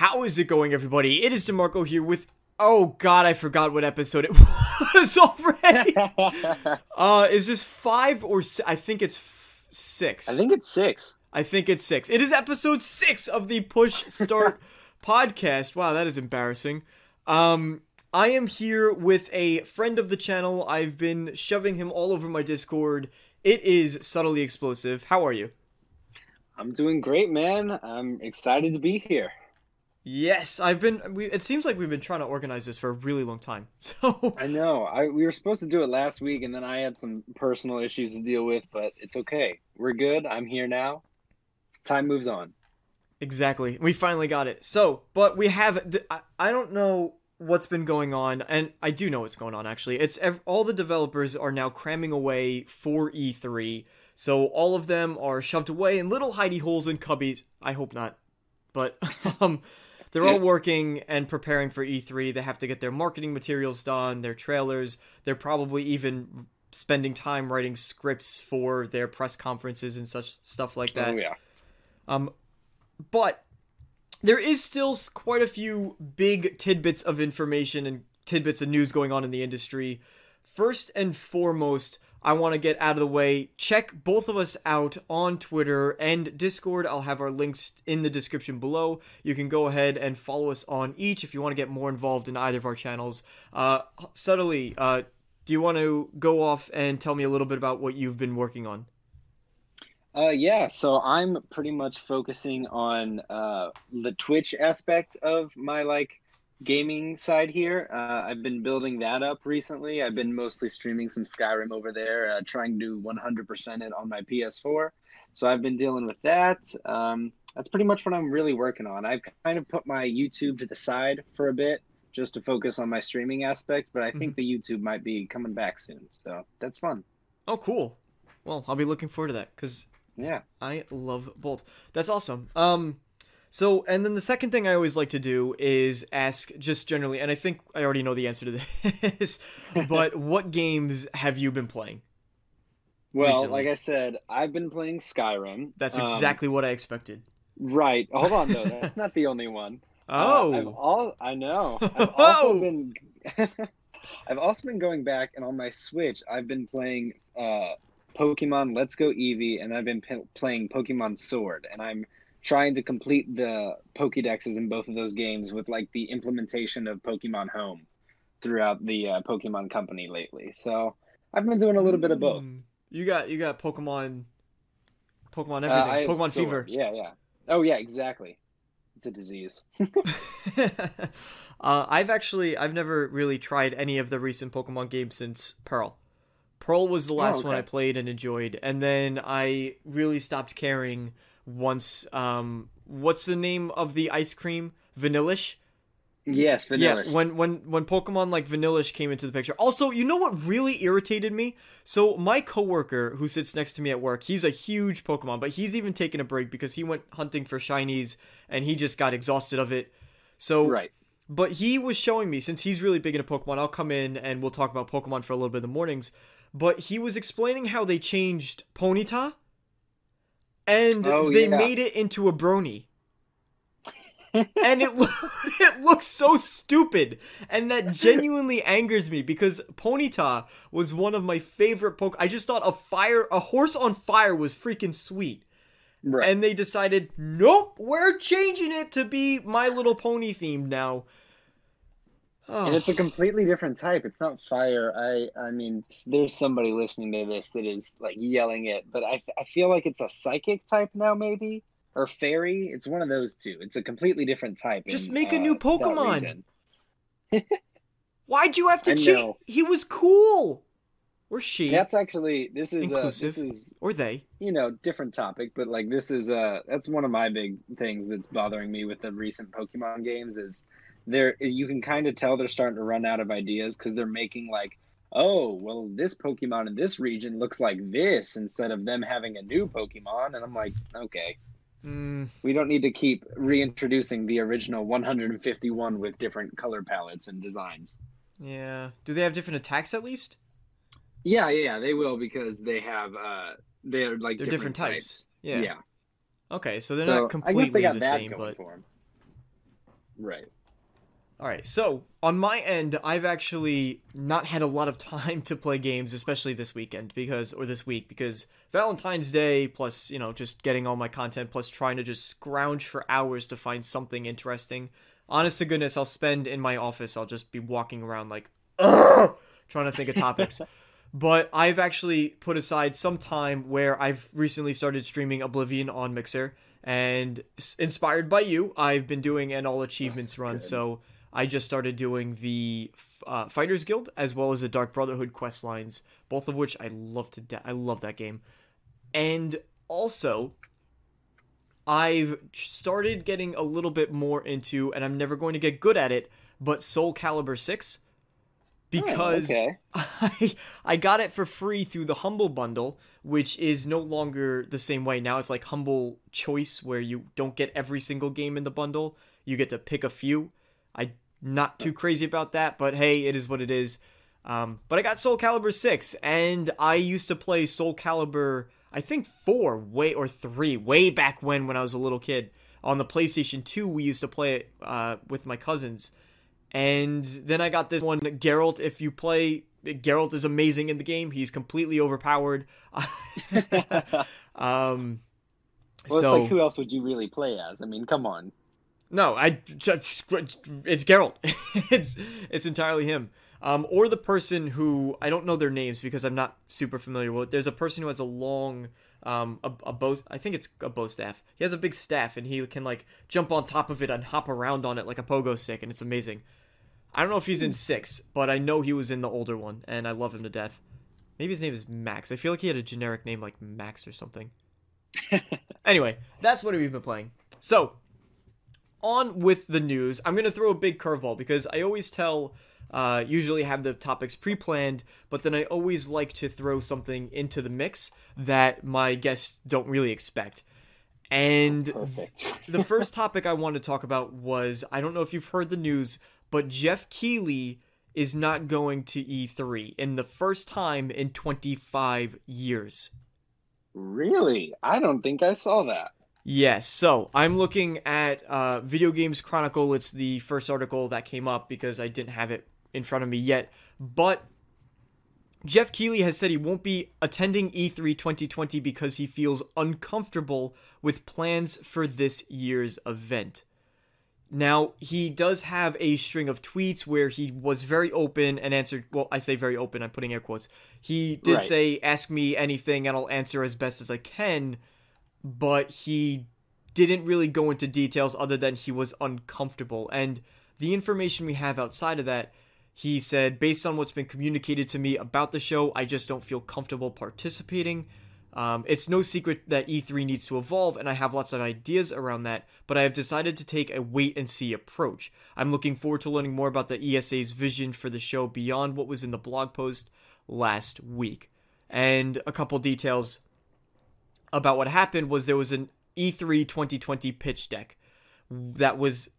How is it going, everybody? It is DeMarco here with. Oh God, I forgot what episode it was already. uh, is this five or si- I think it's f- six. I think it's six. I think it's six. It is episode six of the Push Start podcast. Wow, that is embarrassing. Um, I am here with a friend of the channel. I've been shoving him all over my Discord. It is subtly explosive. How are you? I'm doing great, man. I'm excited to be here. Yes, I've been. We, it seems like we've been trying to organize this for a really long time. So I know. I we were supposed to do it last week, and then I had some personal issues to deal with, but it's okay. We're good. I'm here now. Time moves on. exactly, we finally got it. So, but we have. I, I don't know what's been going on, and I do know what's going on. Actually, it's all the developers are now cramming away for E3. So all of them are shoved away in little hidey holes and cubbies. I hope not, but um. They're all working and preparing for E3. They have to get their marketing materials done, their trailers. They're probably even spending time writing scripts for their press conferences and such stuff like that. Oh yeah. Um, but there is still quite a few big tidbits of information and tidbits of news going on in the industry. First and foremost, I want to get out of the way. Check both of us out on Twitter and Discord. I'll have our links in the description below. You can go ahead and follow us on each if you want to get more involved in either of our channels. Uh, subtly, uh, do you want to go off and tell me a little bit about what you've been working on? Uh, yeah. So I'm pretty much focusing on uh the Twitch aspect of my like gaming side here. Uh, I've been building that up recently. I've been mostly streaming some Skyrim over there, uh, trying to 100% it on my PS4. So I've been dealing with that. Um, that's pretty much what I'm really working on. I've kind of put my YouTube to the side for a bit just to focus on my streaming aspect, but I think the YouTube might be coming back soon. So that's fun. Oh, cool. Well, I'll be looking forward to that because Yeah. I love both. That's awesome. Um, so and then the second thing I always like to do is ask just generally, and I think I already know the answer to this, but what games have you been playing? Well, Recently. like I said, I've been playing Skyrim. That's Um, exactly what I expected. right. Hold on, though. That's not the only one. Oh, Uh, I've all I know. I've also Oh. been. I've also been going back, and on my Switch, I've been playing uh, Pokemon Let's Go Eevee, and I've been p- playing Pokemon Sword, and I'm trying to complete the Pokédexes in both of those games with like the implementation of Pokemon Home throughout the uh, Pokemon Company lately. So I've been doing a little bit of both. Mm. You got you got Pokemon, Pokemon Uh, everything, have Pokemon. Fever. Yeah, yeah. Oh, yeah, exactly. It's a disease. uh, I've actually I've never really tried any of the recent Pokemon games since Pearl. Pearl was the last one okay. I played and enjoyed, and then I really stopped caring once. Um, what's the name of the ice cream? Vanillish. Yes, Vanilla. Yeah, when when when Pokemon like Vanillish came into the picture. Also, you know what really irritated me? So my coworker who sits next to me at work, he's a huge Pokemon, but he's even taken a break because he went hunting for shinies and he just got exhausted of it. So right. but he was showing me since he's really big into Pokemon. I'll come in and we'll talk about Pokemon for a little bit in the mornings. But he was explaining how they changed Ponyta, and Oh, they yeah. made it into a Brony. and it it looks so stupid, and that genuinely angers me because Ponyta was one of my favorite Poke. I just thought a fire, a horse on fire, was freaking sweet Right. and they decided, nope, we're changing it to be My Little Pony themed now. Oh, and it's a completely different type. It's not fire. I I mean, there's somebody listening to this that is like yelling it, but I I feel like it's a psychic type now, maybe or fairy. It's one of those two. It's a completely different type. Just in, make a uh, new Pokemon. why'd you have to I cheat? know. He was cool. Or she, That's actually this is uh, Inclusive. this is or they. you know different topic, but like this is uh that's one of my big things that's bothering me with the recent Pokemon games is they're you can kind of tell they're starting to run out of ideas because they're making like oh well this Pokemon in this region looks like this instead of them having a new Pokemon and I'm like okay Mm, we don't need to keep reintroducing the original 151 with different color palettes and designs. yeah. Do they have different attacks at least? Yeah, yeah, yeah, they will because they have uh they're like They're different types. Yeah. yeah. Okay, so they're so not completely the same, going but. Right. All right. So, on my end, I've actually not had a lot of time to play games, especially this weekend because or this week because Valentine's Day plus, you know, just getting all my content plus trying to just scrounge for hours to find something interesting. Honest to goodness, I'll spend in my office, I'll just be walking around like trying to think of topics. but I've actually put aside some time where I've recently started streaming Oblivion on Mixer and inspired by you, I've been doing an all achievements run. Good. So I just started doing the uh, Fighters Guild as well as the Dark Brotherhood quest lines, both of which I love to death. I love that game. And also, I've started getting a little bit more into, and I'm never going to get good at it, but Soul Calibur 6. Because Oh, okay. I I got it for free through the Humble bundle, which is no longer the same way. Now it's like Humble Choice, where you don't get every single game in the bundle. You get to pick a few. I not too crazy about that, but hey, it is what it is. Um, but I got Soul Calibur six, and I used to play Soul Calibur, I think four, way or three, way back when when I was a little kid on the PlayStation two. We used to play it uh, with my cousins, and then I got this one, Geralt. If you play, Geralt is amazing in the game. He's completely overpowered. um, Well, so it's like who else would you really play as? I mean, come on. No, I it's Geralt. it's it's entirely him. Um, or the person who I don't know their names because I'm not super familiar with. There's a person who has a long um a, a bow. I think it's a bow staff. He has a big staff and he can like jump on top of it and hop around on it like a pogo stick, and it's amazing. I don't know if he's in six, but I know he was in the older one, and I love him to death. Maybe his name is Max. I feel like he had a generic name like Max or something. anyway, that's what we've been playing. So, on with the news. I'm gonna throw a big curveball because I always tell, uh, usually have the topics pre-planned, but then I always like to throw something into the mix that my guests don't really expect. And the first topic I wanted to talk about was I don't know if you've heard the news, but Geoff Keighley is not going to E3 in the first time in 25 years. really? I don't think I saw that. Yes, so I'm looking at uh, Video Games Chronicle. It's the first article that came up because I didn't have it in front of me yet. But Geoff Keighley has said he won't be attending E E3 2020 because he feels uncomfortable with plans for this year's event. Now, he does have a string of tweets where he was very open and answered. Well, I say very open, I'm putting air quotes. He did Right. say, Ask me anything and I'll answer as best as I can, but he didn't really go into details other than he was uncomfortable. And the information we have outside of that, he said, based on what's been communicated to me about the show, I just don't feel comfortable participating. Um, it's no secret that E3 needs to evolve, and I have lots of ideas around that, but I have decided to take a wait and see approach. I'm looking forward to learning more about the ESA's vision for the show beyond what was in the blog post last week. And a couple details about what happened was there was an E E3 2020 pitch deck that was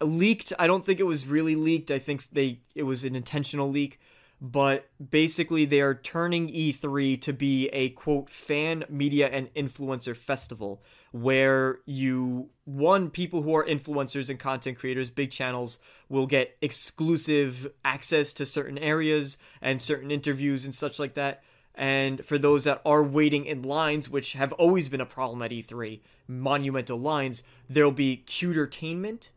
leaked. I don't think it was really leaked. I think they it was an intentional leak, but basically they are turning E3 to be a quote fan media and influencer festival where you one people who are influencers and content creators, big channels will get exclusive access to certain areas and certain interviews and such like that. And for those that are waiting in lines, which have always been a problem at E3, monumental lines, there'll be queuetainment,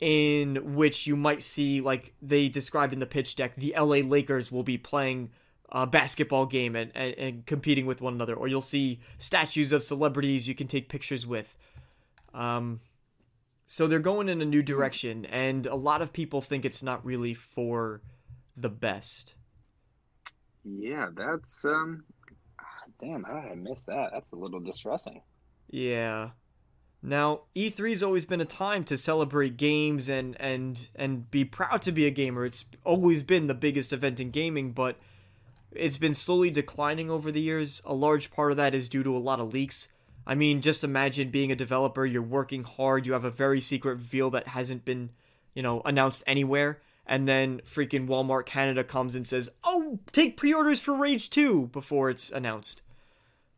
in which you might see, like they described in the pitch deck, the LA Lakers will be playing a basketball game and, and, and competing with one another, or you'll see statues of celebrities you can take pictures with. Um, so they're going in a new direction, and a lot of people think it's not really for the best. Yeah, that's um. ah, Damn, how did I miss that? That's a little distressing. Yeah. Now, E3's always been a time to celebrate games and and and be proud to be a gamer. It's always been the biggest event in gaming, but it's been slowly declining over the years. A large part of that is due to a lot of leaks. I mean, just imagine being a developer, you're working hard, you have a very secret reveal that hasn't been, you know, announced anywhere, and then freaking Walmart Canada comes and says, "Oh, take pre-orders for Rage 2" before it's announced.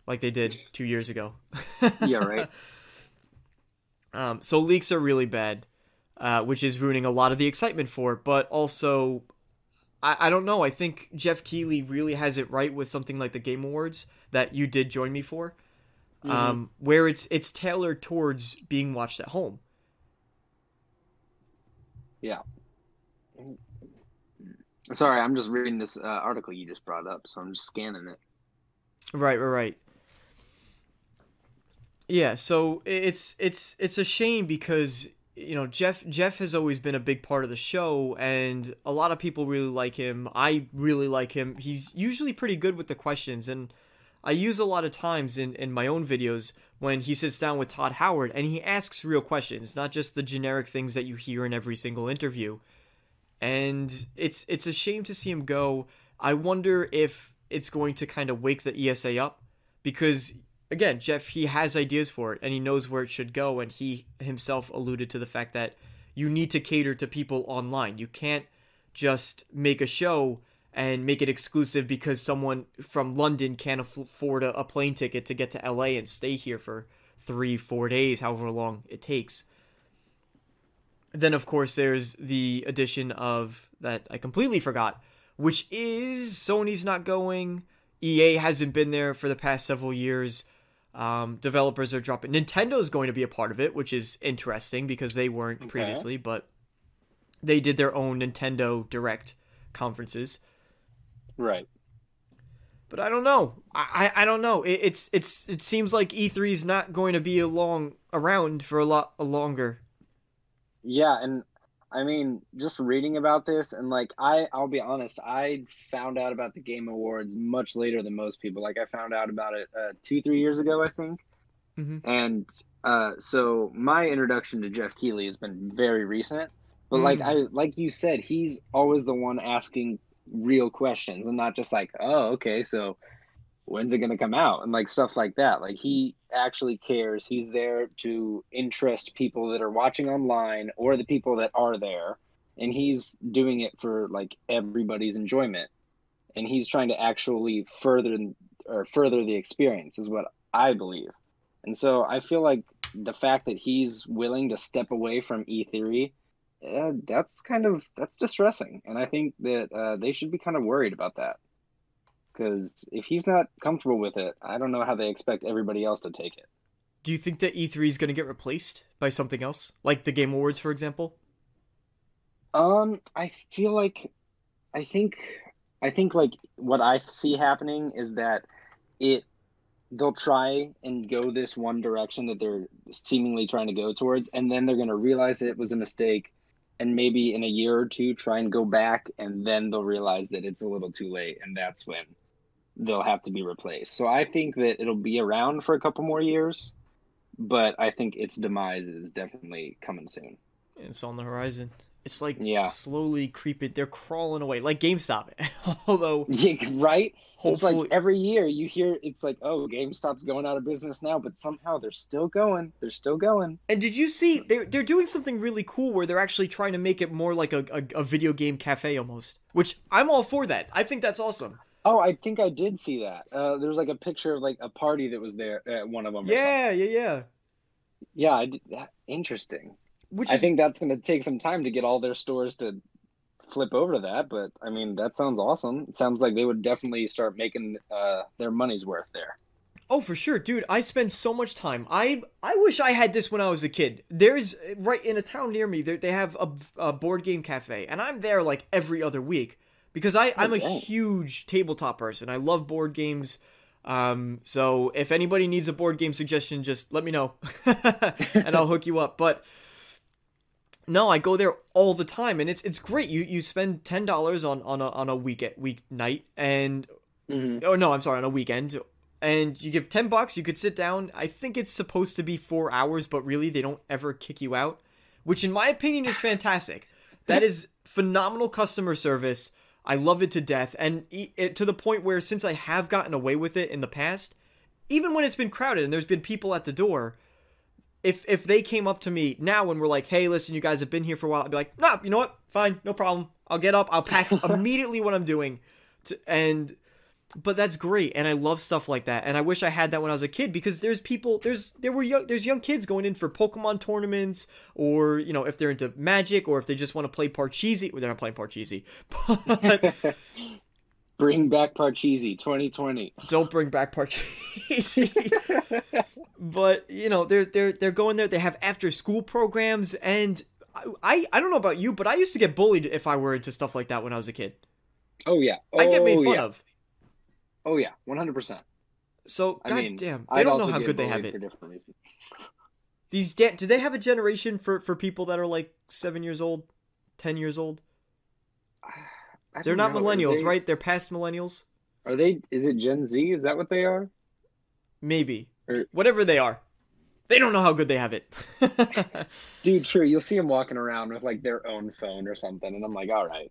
Like they did 2 years ago. Yeah, right. Um, so leaks are really bad. uh, which is ruining a lot of the excitement for it. But also, I, I don't know. I think Geoff Keighley really has it right with something like the Game Awards that you did join me for, Mm-hmm. um, where it's it's tailored towards being watched at home. Sorry, I'm just reading this uh, article you just brought up, so I'm just scanning it. Right, right, right. Yeah, so it's it's it's a shame because you know Geoff Geoff has always been a big part of the show, and a lot of people really like him. I really like him. He's usually pretty good with the questions, and I use a lot of times in in my own videos when he sits down with Todd Howard and he asks real questions, not just the generic things that you hear in every single interview. And it's it's a shame to see him go. I wonder if it's going to kind of wake the ESA up because again, Geoff he has ideas for it and he knows where it should go and he himself alluded to the fact that you need to cater to people online. You can't just make a show and make it exclusive because someone from London can't afford a, plane ticket to get to LA and stay here for 3 4 days, however long it takes. Then of course there's the addition of that I completely forgot, which is Sony's not going. EA hasn't been there for the past several years. Um, developers are dropping. Nintendo's going to be a part of it, which is interesting because they weren't Okay. previously, but they did their own Nintendo Direct conferences. Right. But I don't know. I, I, I don't know. It, it's it's it seems like E3 is not going to be along around for a lot longer. Yeah, and I mean, just reading about this and like I I'll be honest, I found out about the Game Awards much later than most people. Like I found out about it uh, two three years ago, I think. Mhm. And uh, so my introduction to Geoff Keighley has been very recent. But like Mm. I like you said, he's always the one asking real questions and not just like, oh, okay, so when's it gonna come out and like stuff like that. Like he actually cares. He's there to interest people that are watching online or the people that are there, and he's doing it for like everybody's enjoyment. And he's trying to actually further or further the experience is what I believe. And so I feel like the fact that he's willing to step away from E theory, uh, that's kind of that's distressing and i think that uh, they should be kind of worried about that because if he's not comfortable with it i don't know how they expect everybody else to take it Do you think that E3 is going to get replaced by something else, like the Game Awards, for example? um i feel like i think i think like what i see happening is that it they'll try and go this one direction that they're seemingly trying to go towards and then they're going to realize it was a mistake and maybe in a year or two try and go back and then they'll realize that it's a little too late and that's when they'll have to be replaced so i think that it'll be around for a couple more years but i think its demise is definitely coming soon It's on the horizon. It's like Yeah. slowly creeping. They're crawling away, like GameStop. Although yeah, right It's hopefully, like every year you hear it's like, oh, GameStop's going out of business now, but somehow they're still going. They're still going. and did you see they're they're doing something really cool where they're actually trying to make it more like a, a, a video game cafe almost, which I'm all for that. I think that's awesome. Oh, I think I did see that. Uh, there was like a picture of like a party that was there at one of them. or. Yeah, yeah, yeah. yeah. I did, that, interesting. Which I is think that's going to take some time to get all their stores to flip over to that, but I mean that sounds awesome. It sounds like they would definitely start making uh, their money's worth there. Oh, for sure, dude. I spend so much time. I I wish I had this when I was a kid. There's right in a town near me. They have a, a board game cafe, and I'm there like every other week because I I'm a huge tabletop person. I love board games. Um, so if anybody needs a board game suggestion, just let me know, and I'll hook you up. But no, I go there all the time, and it's it's great. You you spend ten dollars on on a on a week at week night, and Mm-hmm. oh no i'm sorry on a weekend and you give 10 bucks you could sit down i think it's supposed to be four hours but really they don't ever kick you out which in my opinion is fantastic that is phenomenal customer service i love it to death. And it, to the point where since i have gotten away with it in the past even when it's been crowded and there's been people at the door if if they came up to me now when we're like hey listen you guys have been here for a while i'd be like no you know what? Fine no problem. I'll get up. I'll pack immediately what i'm doing to, and but that's great and i love stuff like that and i wish i had that when i was a kid because there's people there's there were young there's young kids going in for pokemon tournaments or you know if they're into magic or if they just want to play parcheesi well, they're not playing parcheesi but Bring back Parcheesi 2020. don't bring back parcheesi but you know they're they're they're going there they have after school programs and I, I don't know about you but i used to get bullied if i were into stuff like that when i was a kid Oh yeah. i get made Oh, fun yeah. of Oh yeah, 100%. so I god mean, they I'd don't know how good they have it For different reasons. These da- do they have a generation for for people that are like seven years old, ten years old? They're don't know, millennials, they- right? They're past millennials, Are they? Is it Gen Z? Is that what they are? maybe. Or- Whatever they are, they don't know how good they have it. Dude, true. You'll see them walking around with like their own phone or something, and I'm like, all right.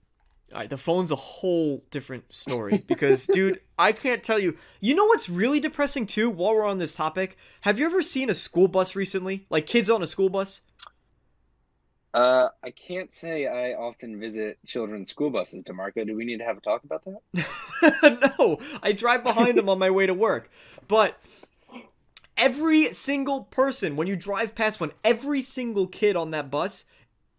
All right, the phone's a whole different story because, dude, I can't tell you. You know what's really depressing too? While we're on this topic, have you ever seen a school bus recently? Like kids on a school bus? Uh, I can't say I often visit children's school buses, Demarco. Do we need to have a talk about that? no, I drive behind them on my way to work. But every single person, when you drive past one, every single kid on that bus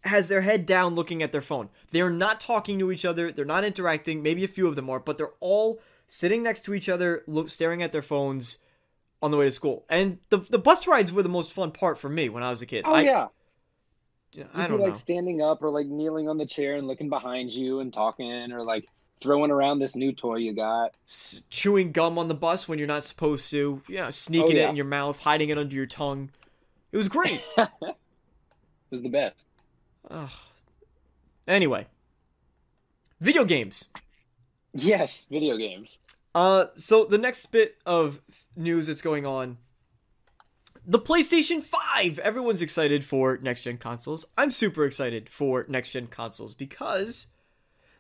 has their head down looking at their phone. They are not talking to each other, they're not interacting. Maybe a few of them are, but they're all sitting next to each other, look, staring at their phones on the way to school. And the, the bus rides were the most fun part for me when I was a kid. Oh I, yeah. I don't like know. standing up or like kneeling on the chair and looking behind you and talking or like throwing around this new toy you got. S- chewing gum on the bus when you're not supposed to. You know, sneaking Oh, yeah. it in your mouth, hiding it under your tongue. It was great. It was the best. Ugh. Anyway, video games. Yes, video games. Uh, so the next bit of news that's going on. The PlayStation 5! Everyone's excited for next gen consoles. I'm super excited for next gen consoles because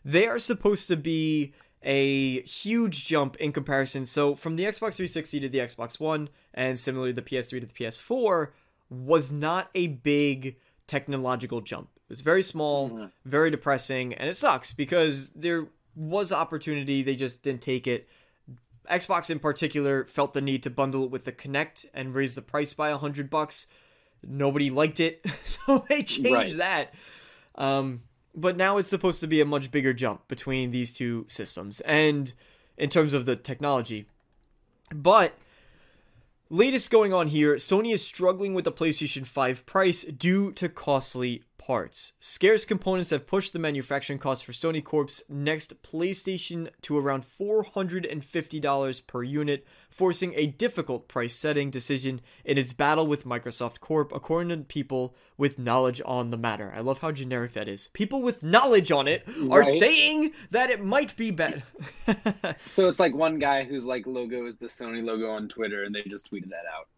they are supposed to be a huge jump in comparison. So, from the Xbox 360 to the Xbox One, and similarly the PS3 to the PS4, was not a big technological jump. It was very small, Mhm. very depressing, and it sucks because there was opportunity, they just didn't take it. Xbox in particular felt the need to bundle it with the Kinect and raise the price by a hundred bucks. Nobody liked it, so they changed Right. that. Um, but now it's supposed to be a much bigger jump between these two systems, and in terms of the technology. But latest going on here, Sony is struggling with the PlayStation 5 price due to costly parts. Scarce components have pushed the manufacturing cost for Sony Corp's next PlayStation to around $450 per unit, forcing a difficult price setting decision in its battle with Microsoft Corp, according to people with knowledge on the matter. I love how generic that is. People with knowledge on it are Right. saying that it might be bad. So it's like one guy whose like logo is the Sony logo on Twitter, and they just tweeted that out.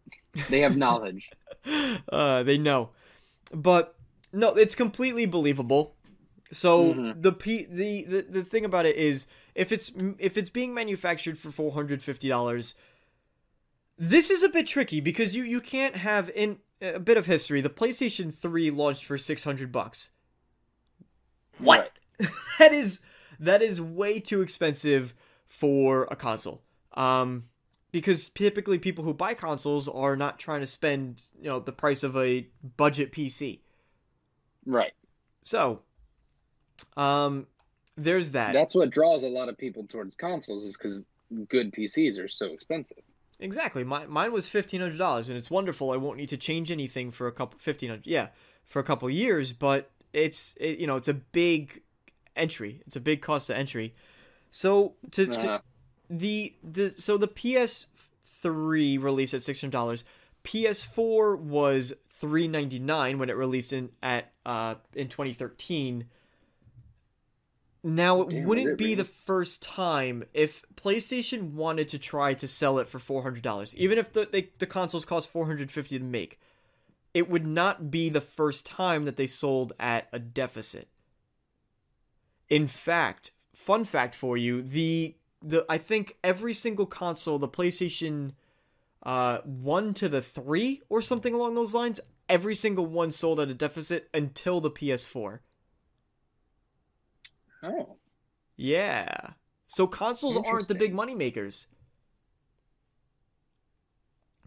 They have knowledge. uh, they know. But no, it's completely believable. So Mhm. the, P, the the the thing about it is if it's if it's being manufactured for four hundred fifty dollars, this is a bit tricky because you you can't have in a bit of history. The PlayStation Three launched for six hundred bucks. What? that is that is way too expensive for a console. Um, because typically people who buy consoles are not trying to spend you know the price of a budget PC. Right. So, um, there's that. That's what draws a lot of people towards consoles is because good PCs are so expensive. Exactly. My, mine was fifteen hundred dollars, and it's wonderful. I won't need to change anything for a couple fifteen hundred. Yeah, for a couple years, but it's it, you know it's a big entry. It's a big cost of entry. So to, to Uh-huh. the the so the PS3 released at six hundred dollars. PS4 was three ninety nine when it released in at uh in twenty thirteen. Now, it wouldn't it be the first time if PlayStation wanted to try to sell it for four hundred dollars, even if the they, the consoles cost four hundred fifty to make. It would not be the first time that they sold at a deficit. In fact, fun fact for you, the the I think every single console, the PlayStation uh 1 to the 3 or something along those lines, every single one sold at a deficit until the PS4. Oh. Yeah. So consoles aren't the big money makers.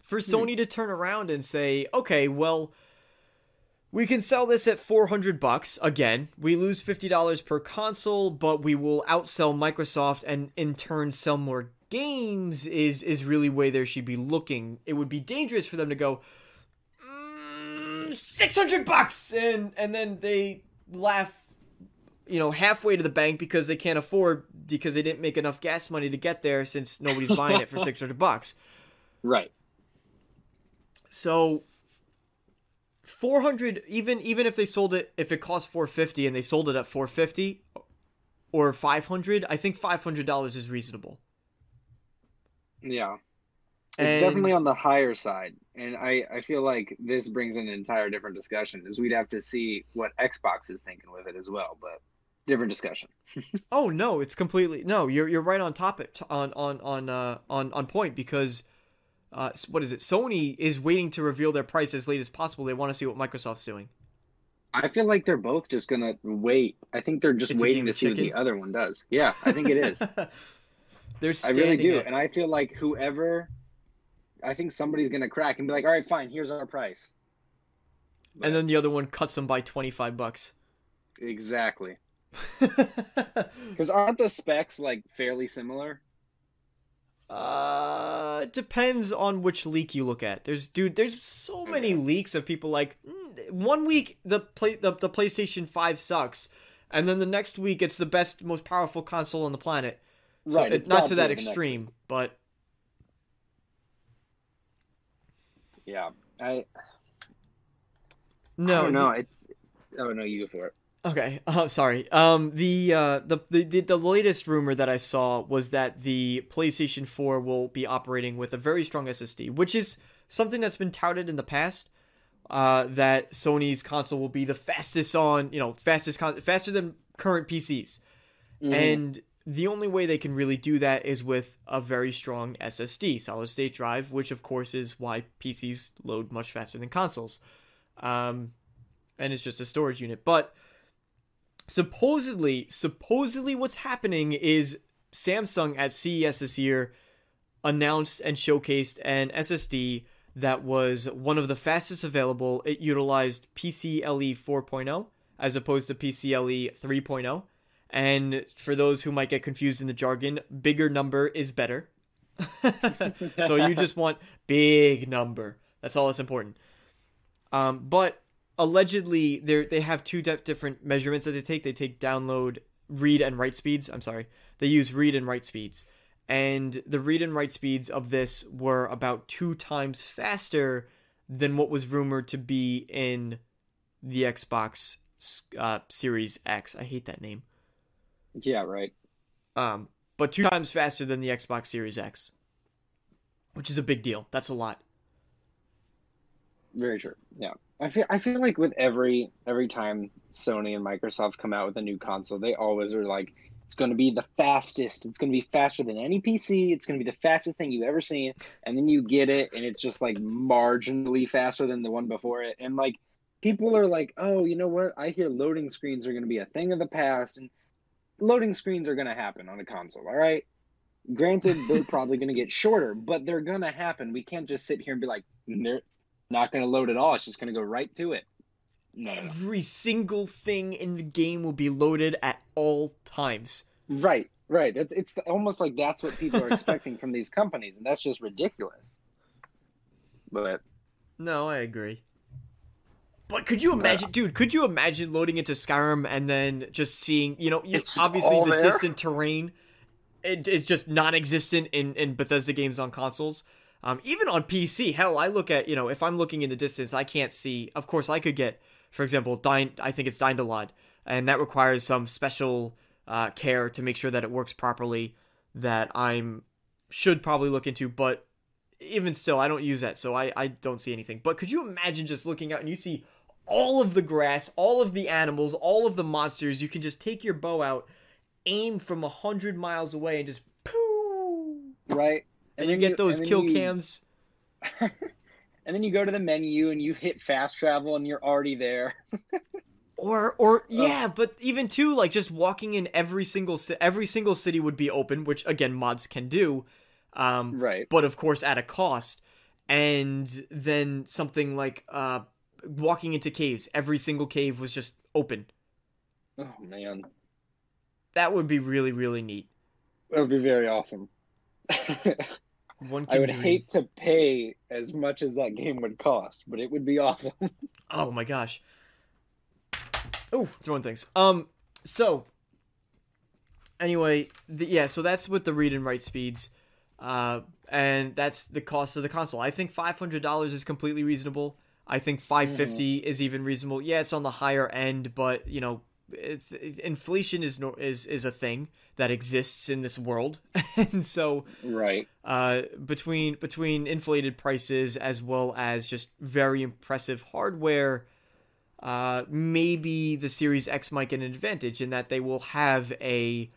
For hmm. Sony to turn around and say, "Okay, well, we can sell this at 400 bucks again. We lose $50 per console, but we will outsell Microsoft and in turn sell more games is is really where they should be looking. It would be dangerous for them to go mm, 600 bucks and and then they laugh you know halfway to the bank because they can't afford because they didn't make enough gas money to get there since nobody's buying it for 600 bucks. Right. So 400 even even if they sold it if it cost 450 and they sold it at 450 or 500, I think $500 is reasonable. Yeah. And- It's definitely on the higher side. And I, I feel like this brings an entire different discussion is we'd have to see what Xbox is thinking with it as well, but different discussion. Oh no, it's completely no. You're you're right on top it on on on uh on on point because uh what is it? Sony is waiting to reveal their price as late as possible. They want to see what Microsoft's doing. I feel like they're both just gonna wait. I think they're just It's waiting to see what the other one does. Yeah, I think it is. They're I really do. And I feel like whoever I think somebody's gonna crack and be like, All right, fine, here's our price. and then the other one cuts them by 25 bucks. Exactly. Because aren't the specs like fairly similar? Uh, depends on which leak you look at. There's dude, there's so many leaks of people like mm, one week the play the, the PlayStation 5 sucks, and then the next week it's the best most powerful console on the planet. So Right, it, it's not to that good the next extreme, but Yeah. I no, I don't know. the- It's oh no, you go for it. Okay, uh, sorry. Um, the, uh, the the the the latest rumor that I saw was that the PlayStation 4 will be operating with a very strong SSD, which is something that's been touted in the past. Uh, that Sony's console will be the fastest on, you know, fastest con- faster than current PCs, Mhm. and the only way they can really do that is with a very strong SSD, solid state drive, which of course is why PCs load much faster than consoles. Um, and it's just a storage unit, but supposedly supposedly what's happening is Samsung at CES this year announced and showcased an SSD that was one of the fastest available. It utilized PCLE 4.0 as opposed to PCLE 3.0. And for those who might get confused in the jargon, bigger number is better. so you just want big number. That's all that's important. Um, but allegedly, they they have two dif- different measurements that they take. They take download, read, and write speeds. I'm sorry, they use read and write speeds, and the read and write speeds of this were about two times faster than what was rumored to be in the Xbox uh, Series X. I hate that name. Yeah, right. Um, but two times faster than the Xbox Series X, which is a big deal. That's a lot. Very true. Yeah. I feel I feel like with every every time Sony and Microsoft come out with a new console, they always are like, it's going to be the fastest. It's going to be faster than any PC. It's going to be the fastest thing you've ever seen. And then you get it, and it's just like marginally faster than the one before it. And like people are like, oh, you know what? I hear loading screens are going to be a thing of the past, and loading screens are going to happen on a console. All right. Granted, they're probably going to get shorter, but they're going to happen. We can't just sit here and be like, they're not going to load at all. It's just going to go right to it. No, no, no. Every single thing in the game will be loaded at all times. Right, right. It's, it's almost like that's what people are expecting from these companies, and that's just ridiculous. But No, I agree. But could you imagine, dude? Could you imagine loading into Skyrim and then just seeing, you know, you, obviously the there? distant terrain it is just non-existent in in Bethesda games on consoles. Um, even on PC, hell, I look at you know if I'm looking in the distance, I can't see. Of course, I could get, for example, Dyn- I think it's Dynalod, and that requires some special uh, care to make sure that it works properly. That I'm should probably look into, but even still, I don't use that, so I I don't see anything. But could you imagine just looking out and you see all of the grass, all of the animals, all of the monsters? You can just take your bow out, aim from a hundred miles away, and just poo. right, And, you then get those and kill you- cams. and then you go to the menu and you hit fast travel, and you're already there. Or or yeah, but even too like just walking in every single ci- every single city would be open, which again mods can do. Um, Right. but of course at a cost. And then something like uh, walking into caves, every single cave was just open. Oh man, That would be really really neat. that would be very awesome. One I would dream. hate to pay as much as that game would cost, but it would be awesome. Oh my gosh. Oh, throwing things. Um, so anyway, the, yeah, so that's with the read and write speeds, uh, and that's the cost of the console. I think five hundred dollars is completely reasonable. I think five is even reasonable. Yeah, it's on the higher end, but you know, it, it- inflation is no, is is a thing that exists in this world, and so right. uh, between between inflated prices as well as just very impressive hardware. Uh, maybe the Series X might get an advantage in that they will have a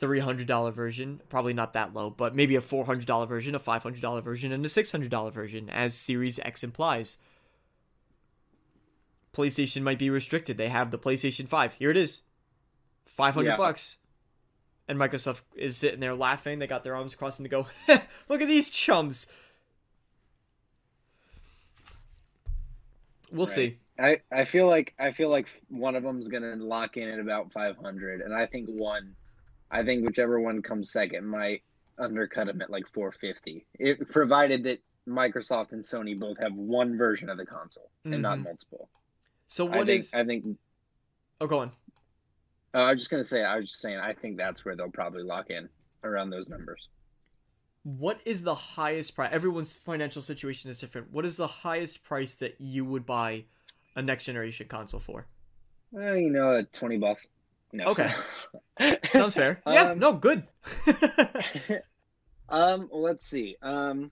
three hundred dollar version, probably not that low, but maybe a four hundred dollar version, a five hundred dollar version, and a six hundred dollar version, as Series X implies. PlayStation might be restricted. They have the PlayStation Five. Here it is, five hundred Yeah. bucks. And Microsoft is sitting there laughing. They got their arms crossed and they go, "Look at these chums." We'll Right. see. I, I feel like I feel like one of them's gonna lock in at about 500, and I think one, I think whichever one comes second might undercut them at like 450. It provided that Microsoft and Sony both have one version of the console and not Mhm. multiple. So I think is? I think Oh, go on. uh, I was just gonna say I was just saying I think that's where they'll probably lock in around those numbers. What is the highest price? Everyone's financial situation is different. What is the highest price that you would buy a next generation console for? Uh, you know, uh, 20 bucks. No. Okay. Sounds fair. yeah. Um, No. Good. um, let's see. Um,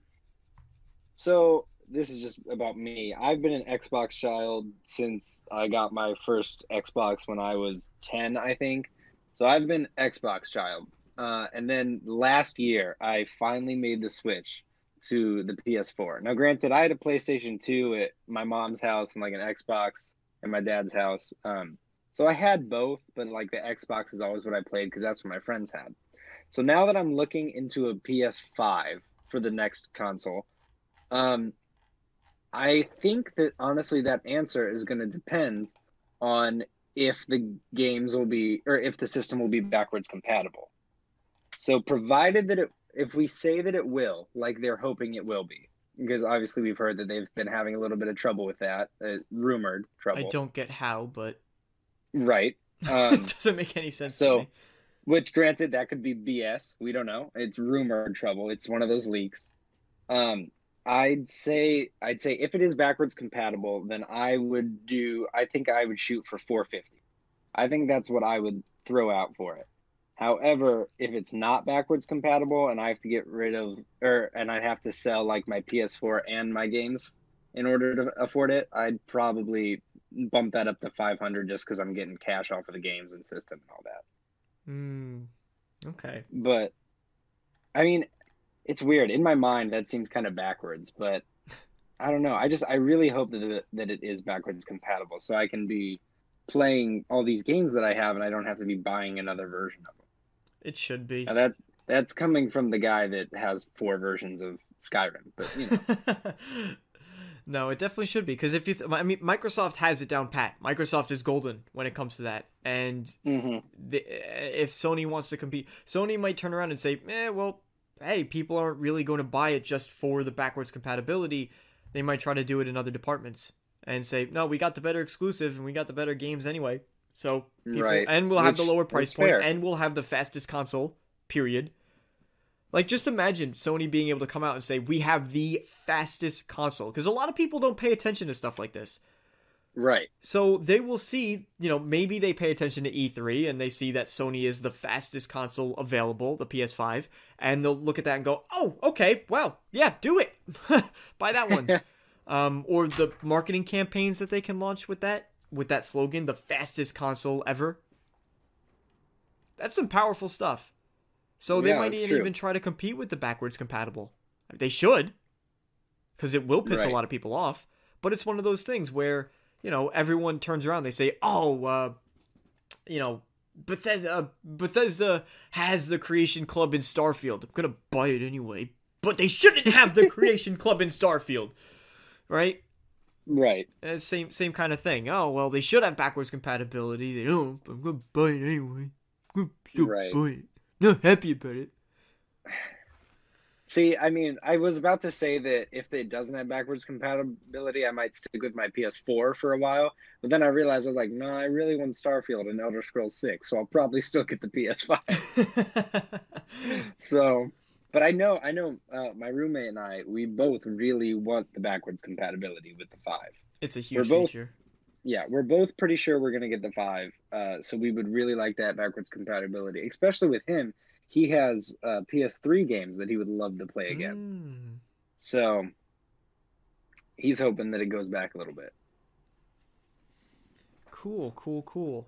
so this is just about me. I've been an Xbox child since I got my first Xbox when I was 10, I think. So I've been Xbox child. Uh, and then last year, I finally made the switch to the PS4. Now, granted, I had a PlayStation 2 at my mom's house and like an Xbox at my dad's house. Um, so I had both, but like the Xbox is always what I played because that's what my friends had. So now that I'm looking into a PS5 for the next console, um, I think that honestly that answer is going to depend on if the games will be or if the system will be backwards compatible. So provided that it if we say that it will, like they're hoping it will be, because obviously we've heard that they've been having a little bit of trouble with that, uh, rumored trouble. I don't get how, but Right. it Um, doesn't make any sense so- to me. which granted that could be BS. We don't know. It's rumored trouble. It's one of those leaks. Um, I'd say I'd say if it is backwards compatible, then I would do. I think I would shoot for 450. I think that's what I would throw out for it. However, if it's not backwards compatible and I have to get rid of or and I'd have to sell like my PS4 and my games in order to afford it, I'd probably bump that up to 500 just because I'm getting cash off of the games and system and all that. Hmm. Okay. But I mean, it's weird. In my mind, that seems kind of backwards, but I don't know. I just I really hope that it, that it is backwards compatible, so I can be playing all these games that I have, and I don't have to be buying another version of them. It should be. Now that that's coming from the guy that has four versions of Skyrim, but you know, no, it definitely should be because if you, th- I mean, Microsoft has it down pat. Microsoft is golden when it comes to that, and Mhm. the, if Sony wants to compete, Sony might turn around and say, "Eh, well, hey, people aren't really going to buy it just for the backwards compatibility. They might try to do it in other departments and say, no, we got the better exclusive and we got the better games anyway. So people, Right. and we'll have the lower price point, fair. and we'll have the fastest console. Period. Like, just imagine Sony being able to come out and say, we have the fastest console. Because a lot of people don't pay attention to stuff like this. Right? So they will see, you know, maybe they pay attention to E3 and they see that Sony is the fastest console available, the PS5, and they'll look at that and go, "Oh, okay, well, yeah, do it. Buy that one." um, or the marketing campaigns that they can launch with that with that slogan, "The fastest console ever." That's some powerful stuff. So they Yeah, might even even try to compete with the backwards compatible. They should, because it will piss a lot of people off. But it's one of those things where you know, everyone turns around. They say, "Oh, uh, you know, Bethesda, Bethesda has the Creation Club in Starfield. I'm gonna buy it anyway." But they shouldn't have the Creation Club in Starfield, right? Right. Uh, same same kind of thing. Oh well, they should have backwards compatibility. They don't. But I'm gonna buy it anyway. I'm gonna Right. buy it. Not happy about it. See, I mean, I was about to say that if it doesn't have backwards compatibility, I might stick with my PS4 for a while. But then I realized I was like, no, I really want Starfield and Elder Scrolls 6, so I'll probably still get the PS5. so, but I know, I know, uh, my roommate and I, we both really want the backwards compatibility with the five. it's a huge both- feature. Yeah, we're both pretty sure we're gonna get the five. Uh, so we would really like that backwards compatibility, especially with him. He has uh, PS3 games that he would love to play again. Mm. So he's hoping that it goes back a little bit. Cool, cool, cool.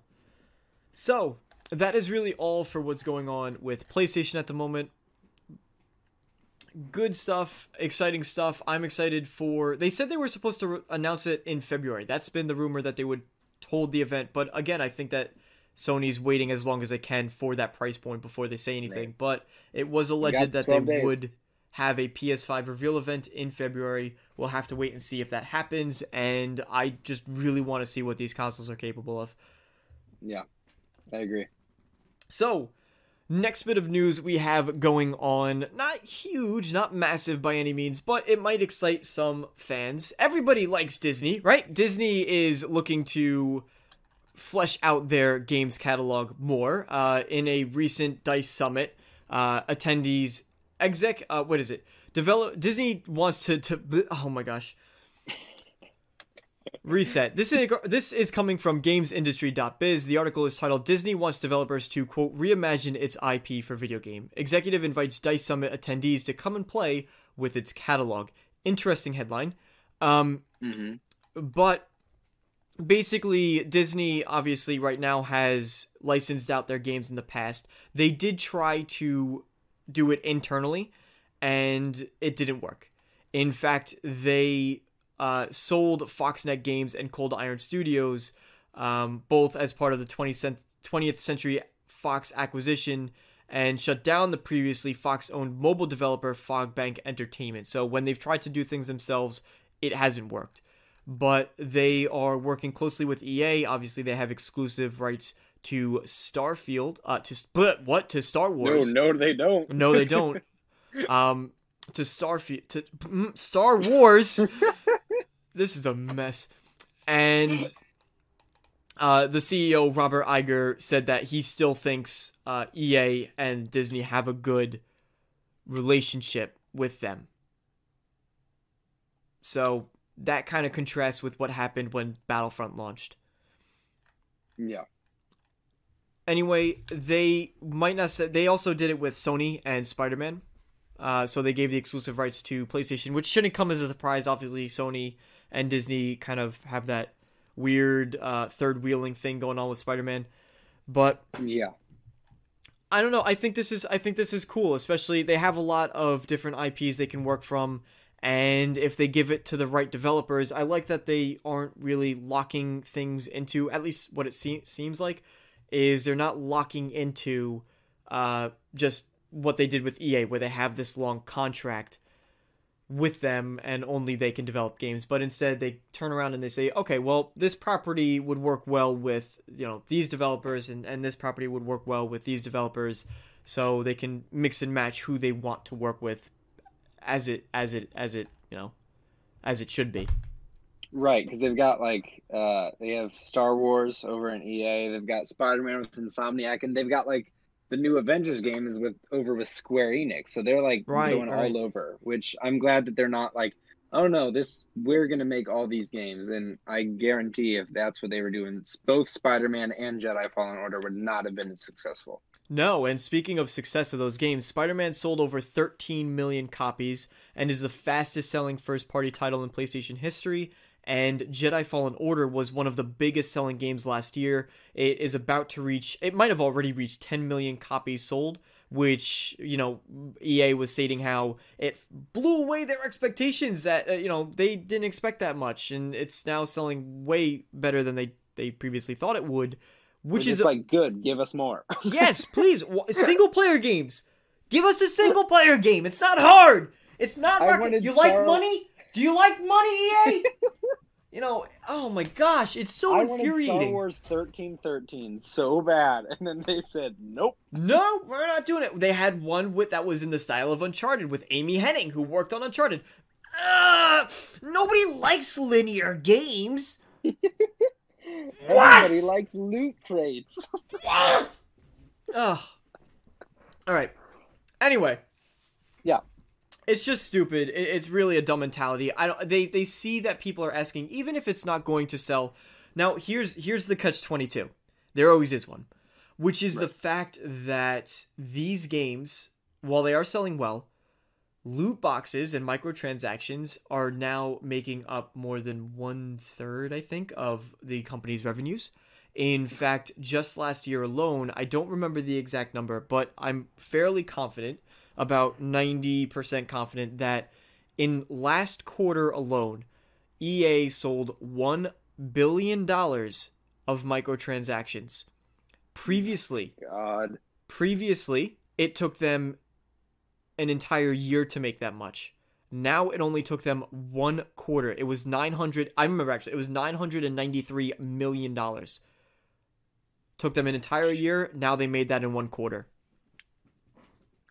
So, that is really all for what's going on with PlayStation at the moment. Good stuff, exciting stuff. I'm excited for. They said they were supposed to re- announce it in February. That's been the rumor that they would hold the event. But again, I think that Sony's waiting as long as they can for that price point before they say anything. But it was alleged that they days. would have a PS5 reveal event in February. We'll have to wait and see if that happens. And I just really want to see what these consoles are capable of. Yeah, I agree. So, next bit of news we have going on, not huge, not massive by any means, but it might excite some fans. Everybody likes Disney, right? Disney is looking to flesh out their games catalog more. Uh, in a recent Dice Summit, uh, attendees, exec, uh, what is it? Develop Disney wants to, to oh my gosh. Reset. This is this is coming from GamesIndustry.biz. The article is titled "Disney wants developers to quote reimagine its IP for video game." Executive invites Dice Summit attendees to come and play with its catalog. Interesting headline. Um, hmm but basically disney obviously right now has licensed out their games in the past. They did try to do it internally and it didn't work. In fact they uh, sold FoxNext games and cold iron studios um, both as part of the 20th, 20th century fox acquisition and shut down the previously fox owned mobile developer fogbank entertainment. So when they've tried to do things themselves it hasn't worked but they are working closely with EA. Obviously, they have exclusive rights to Starfield. Uh, to but what to Star No, Wars? no, they don't. no, they don't. Um, to Starfield to mm, Star Wars. this is a mess, and uh, the CEO Robert Iger said that he still thinks uh, EA and Disney have a good relationship with them. So that kind of contrasts with what happened when Battlefront launched. Yeah. Anyway, they might not say they also did it with Sony and Spider-Man. Uh, so they gave the exclusive rights to PlayStation, which shouldn't come as a surprise. Obviously, Sony and Disney kind of have that weird uh, third wheeling thing going on with Spider-Man. But Yeah. I don't know. I think this is I think this is cool, especially they have a lot of different IPs they can work from and if they give it to the right developers, I like that they aren't really locking things into at least what it se- seems like is they're not locking into uh just what they did with EA where they have this long contract with them and only they can develop games. But instead they turn around and they say okay well this property would work well with you know these developers and, and this property would work well with these developers so they can mix and match who they want to work with as it as it as it you know as it should be Right, because they've got like uh they have Star Wars over in EA, they've got Spider Man with Insomniac, and they've got like the new Avengers game is with over with Square Enix. So they're like Right, going right. all over, which I'm glad that they're not like, oh no, this we're gonna make all these games, and I guarantee if that's what they were doing, both Spider Man and Jedi Fallen Order would not have been successful. No, and speaking of success of those games, Spider Man sold over 13 million copies and is the fastest selling first party title in PlayStation history. And Jedi Fallen Order was one of the biggest selling games last year. It is about to reach, it might have already reached 10 million copies sold, which you know EA was stating how it blew away their expectations that uh, you know they didn't expect that much, and it's now selling way better than they they previously thought it would. Which is like good. Give us more. yes, please, single player games. Give us a single player game. It's not hard. It's not I market. wanted You like money? Do you like money, EA? you know, oh my gosh, it's so infuriating. I wanted Star infuriating. Wars thirteen thirteen so bad, and then they said nope. No, we're not doing it. They had one with that was in the style of Uncharted with Amy Hennig, who worked on Uncharted. Uh, nobody likes linear games. What? Everybody likes loot crates. Ugh. All right. Anyway. Yeah. It's just stupid. It's really a dumb mentality. I don't. They they see that people are asking, even if it's not going to sell. Now here's here's the catch twenty two. There always is one, which is the fact that these games, while they are selling well, loot boxes and microtransactions are now making up more than one third, I think, of the company's revenues. In fact, just last year alone, I don't remember the exact number, but I'm fairly confident, about 90% confident, that in last quarter alone, EA sold $1 billion of microtransactions. Previously, God. previously, it took them an entire year to make that much. Now it only took them one quarter. It was 900 I remember actually, it was 993 million dollars. Took them an entire year. Now they made that in one quarter.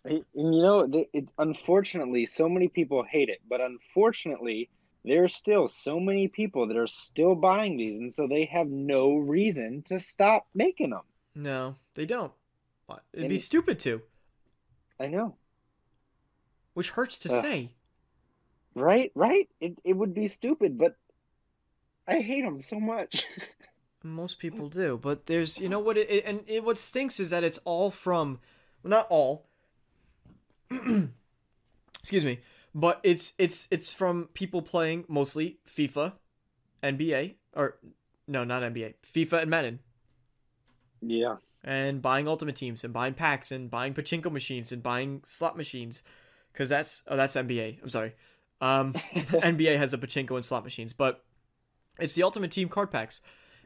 And you know, it, unfortunately, so many people hate it, but unfortunately, there's still so many people that are still buying these, and so they have no reason to stop making them. No, they don't. It'd be stupid to, I know, which hurts to Ugh. say. right? Right? It it would be stupid, but I hate them so much. Most people do, but there's, you know what, it, it- and it, what stinks is that it's all from, well, not all. excuse me, but it's it's it's from people playing mostly FIFA, NBA, or no, not NBA, FIFA and Madden, yeah. and buying Ultimate Teams and buying packs and buying pachinko machines and buying slot machines, because that's oh that's NBA. I'm sorry, um, NBA has a pachinko and slot machines, but it's the Ultimate Team card packs,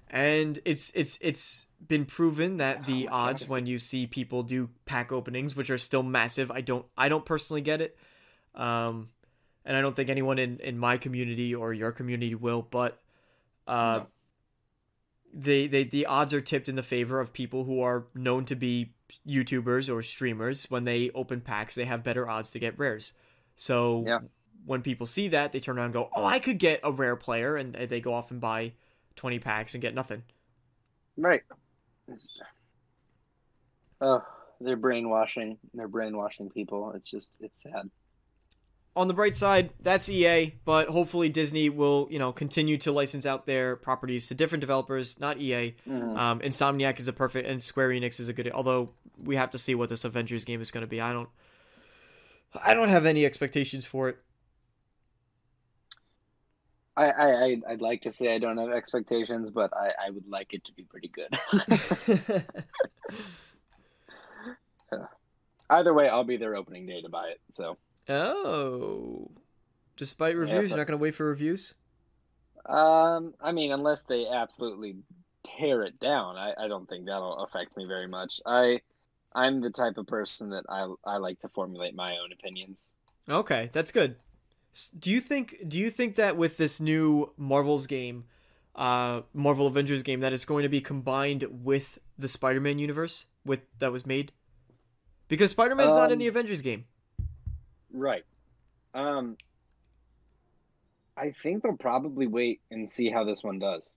and it's it's it's been proven that the Oh odds gosh. when you see people do pack openings, which are still massive, I don't I don't personally get it, um, and I don't think anyone in in my community or your community will, but uh. No. They, they the odds are tipped in the favor of people who are known to be YouTubers or streamers. When they open packs, they have better odds to get rares. So Yeah. when people see that, they turn around and go, "Oh, I could get a rare player," and they go off and buy twenty packs and get nothing. Right. Oh, they're brainwashing. They're brainwashing people. It's just, it's sad. On the bright side, that's EA, but hopefully Disney will, you know, continue to license out their properties to different developers, not EA. Mhm. Um, Insomniac is a perfect, and Square Enix is a good. Although we have to see what this Avengers game is going to be. I don't, I don't have any expectations for it. I, I, I'd like to say I don't have expectations, but I, I would like it to be pretty good. Either way, I'll be there opening day to buy it. So, oh, despite Yeah, reviews, so- you're not going to wait for reviews. um, I mean, unless they absolutely tear it down, I, I don't think that'll affect me very much. I, I'm the type of person that I, I like to formulate my own opinions. Okay, that's good. Do you think do you think that with this new Marvel's game, uh Marvel Avengers game that is going to be combined with the Spider-Man universe with that was made? Because Spider-Man's not in Um, the Avengers game. Right. Um, I think they'll probably wait and see how this one does.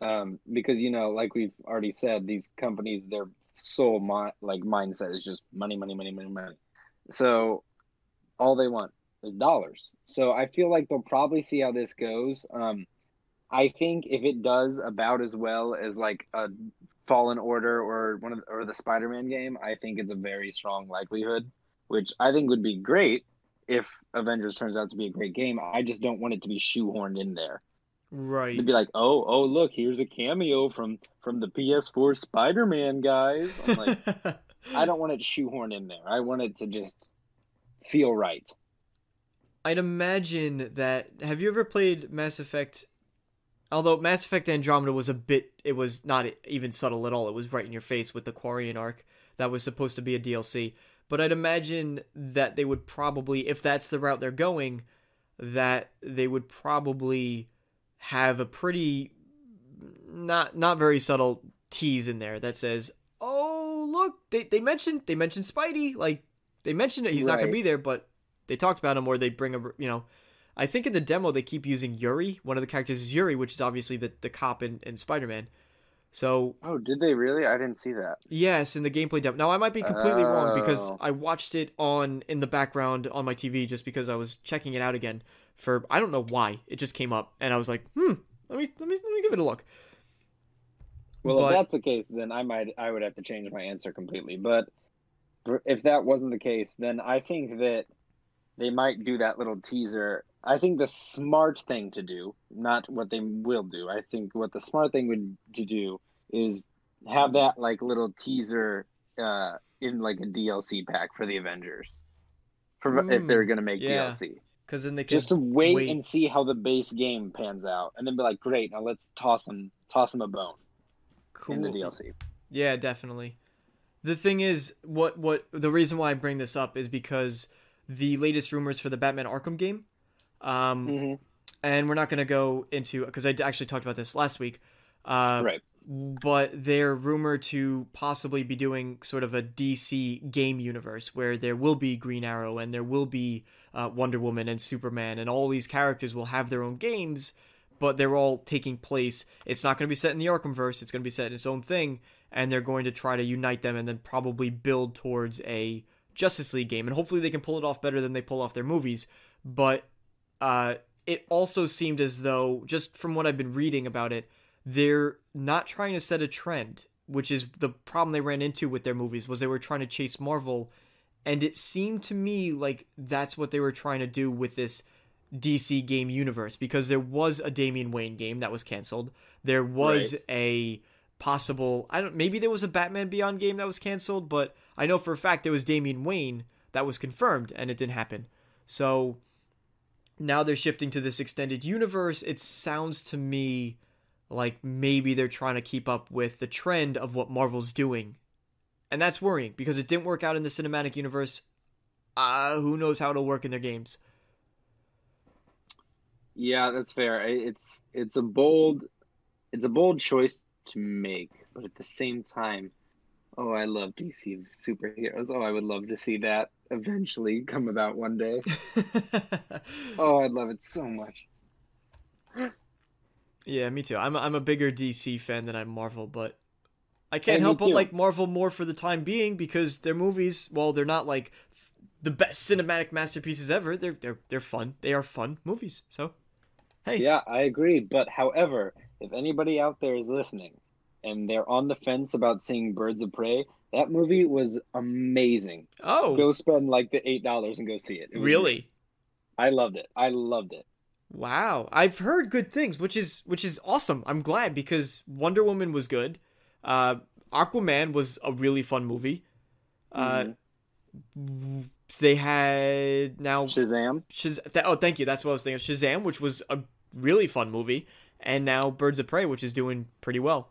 Um, because you know, like we've already said, these companies, their sole mi- like mindset is just money, money, money, money, money. So all they want dollars. So I feel like they'll probably see how this goes. Um, I think if it does about as well as like a Fallen Order or one of the, or the Spider-Man game, I think it's a very strong likelihood, which I think would be great if Avengers turns out to be a great game. I just don't want it to be shoehorned in there. Right. To be like, oh, oh, look, here's a cameo from from the PS4 Spider-Man guys. I'm like, I don't want it shoehorned in there. I want it to just feel right. I'd imagine that. Have you ever played Mass Effect? Although Mass Effect Andromeda was a bit, it was not even subtle at all. It was right in your face with the Quarian arc that was supposed to be a DLC. But I'd imagine that they would probably, if that's the route they're going, that they would probably have a pretty not not very subtle tease in there that says, "Oh, look, they they mentioned they mentioned Spidey, like they mentioned it. He's not going to be there, but they talked about him or they bring a, you know, I think in the demo they keep using Yuri. One of the characters is Yuri, which is obviously the the cop in, in Spider-Man. So, Oh, did they really? I didn't see that. yes, in the gameplay demo. Now, I might be completely wrong because Oh. I watched it on in the background on my TV just because I was checking it out again for I don't know why. It just came up and I was like, "Hmm, let me let me let me give it a look." Well, But- if that's the case, then I might I would have to change my answer completely. But if that wasn't the case, then I think that they might do that little teaser. I think the smart thing to do, not what they will do. I think what the smart thing would to do is have that like little teaser uh, in like a DLC pack for the Avengers, for if Mm, they're gonna make yeah. DLC. Cuz then they Just wait, wait. and see how the base game pans out, and then be like, great, now let's toss them toss them a bone cool. in the DLC. Yeah, definitely. The thing is, what what the reason why I bring this up is because the latest rumors for the Batman Arkham game, um, hmm and we're not going to go into because I actually talked about this last week. Uh, right. But they're rumored to possibly be doing sort of a DC game universe where there will be Green Arrow and there will be uh, Wonder Woman and Superman, and all these characters will have their own games, but they're all taking place. It's not going to be set in the Arkhamverse, it's going to be set in its own thing, and they're going to try to unite them and then probably build towards a Justice League game. And hopefully they can pull it off better than they pull off their movies. But uh, it also seemed as though, just from what I've been reading about it, they're not trying to set a trend, which is the problem they ran into with their movies was they were trying to chase Marvel, and it seemed to me like that's what they were trying to do with this DC game universe because there was a Damian Wayne game that was canceled. There was Right. a possible I don't maybe there was a Batman Beyond game that was canceled, but I know for a fact it was Damian Wayne that was confirmed and it didn't happen. So now they're shifting to this extended universe. It sounds to me like maybe they're trying to keep up with the trend of what Marvel's doing. And that's worrying because it didn't work out in the cinematic universe. Uh, who knows how it'll work in their games. Yeah, that's fair. It's it's a bold it's a bold choice to make, but at the same time, oh, I love DC superheroes. Oh, I would love to see that eventually come about one day. Oh, I'd love it so much. yeah, me too. I'm a, I'm a bigger DC fan than I'm Marvel, but I can't help but like Marvel more for the time being because their movies, well, they're not like the best cinematic masterpieces ever. They're they're they're fun. They are fun movies. So, hey, Yeah, I agree. But however, if anybody out there is listening and they're on the fence about seeing Birds of Prey, that movie was amazing. oh, Go spend like the eight dollars and go see it. It really? great. I loved it. I loved it. Wow, I've heard good things, which is which is awesome. I'm glad because Wonder Woman was good. Uh, Aquaman was a really fun movie. Uh, Mhm. they had now Shazam. Shaz- th- oh, thank you. That's what I was thinking. Shazam, which was a really fun movie, and now Birds of Prey, which is doing pretty well.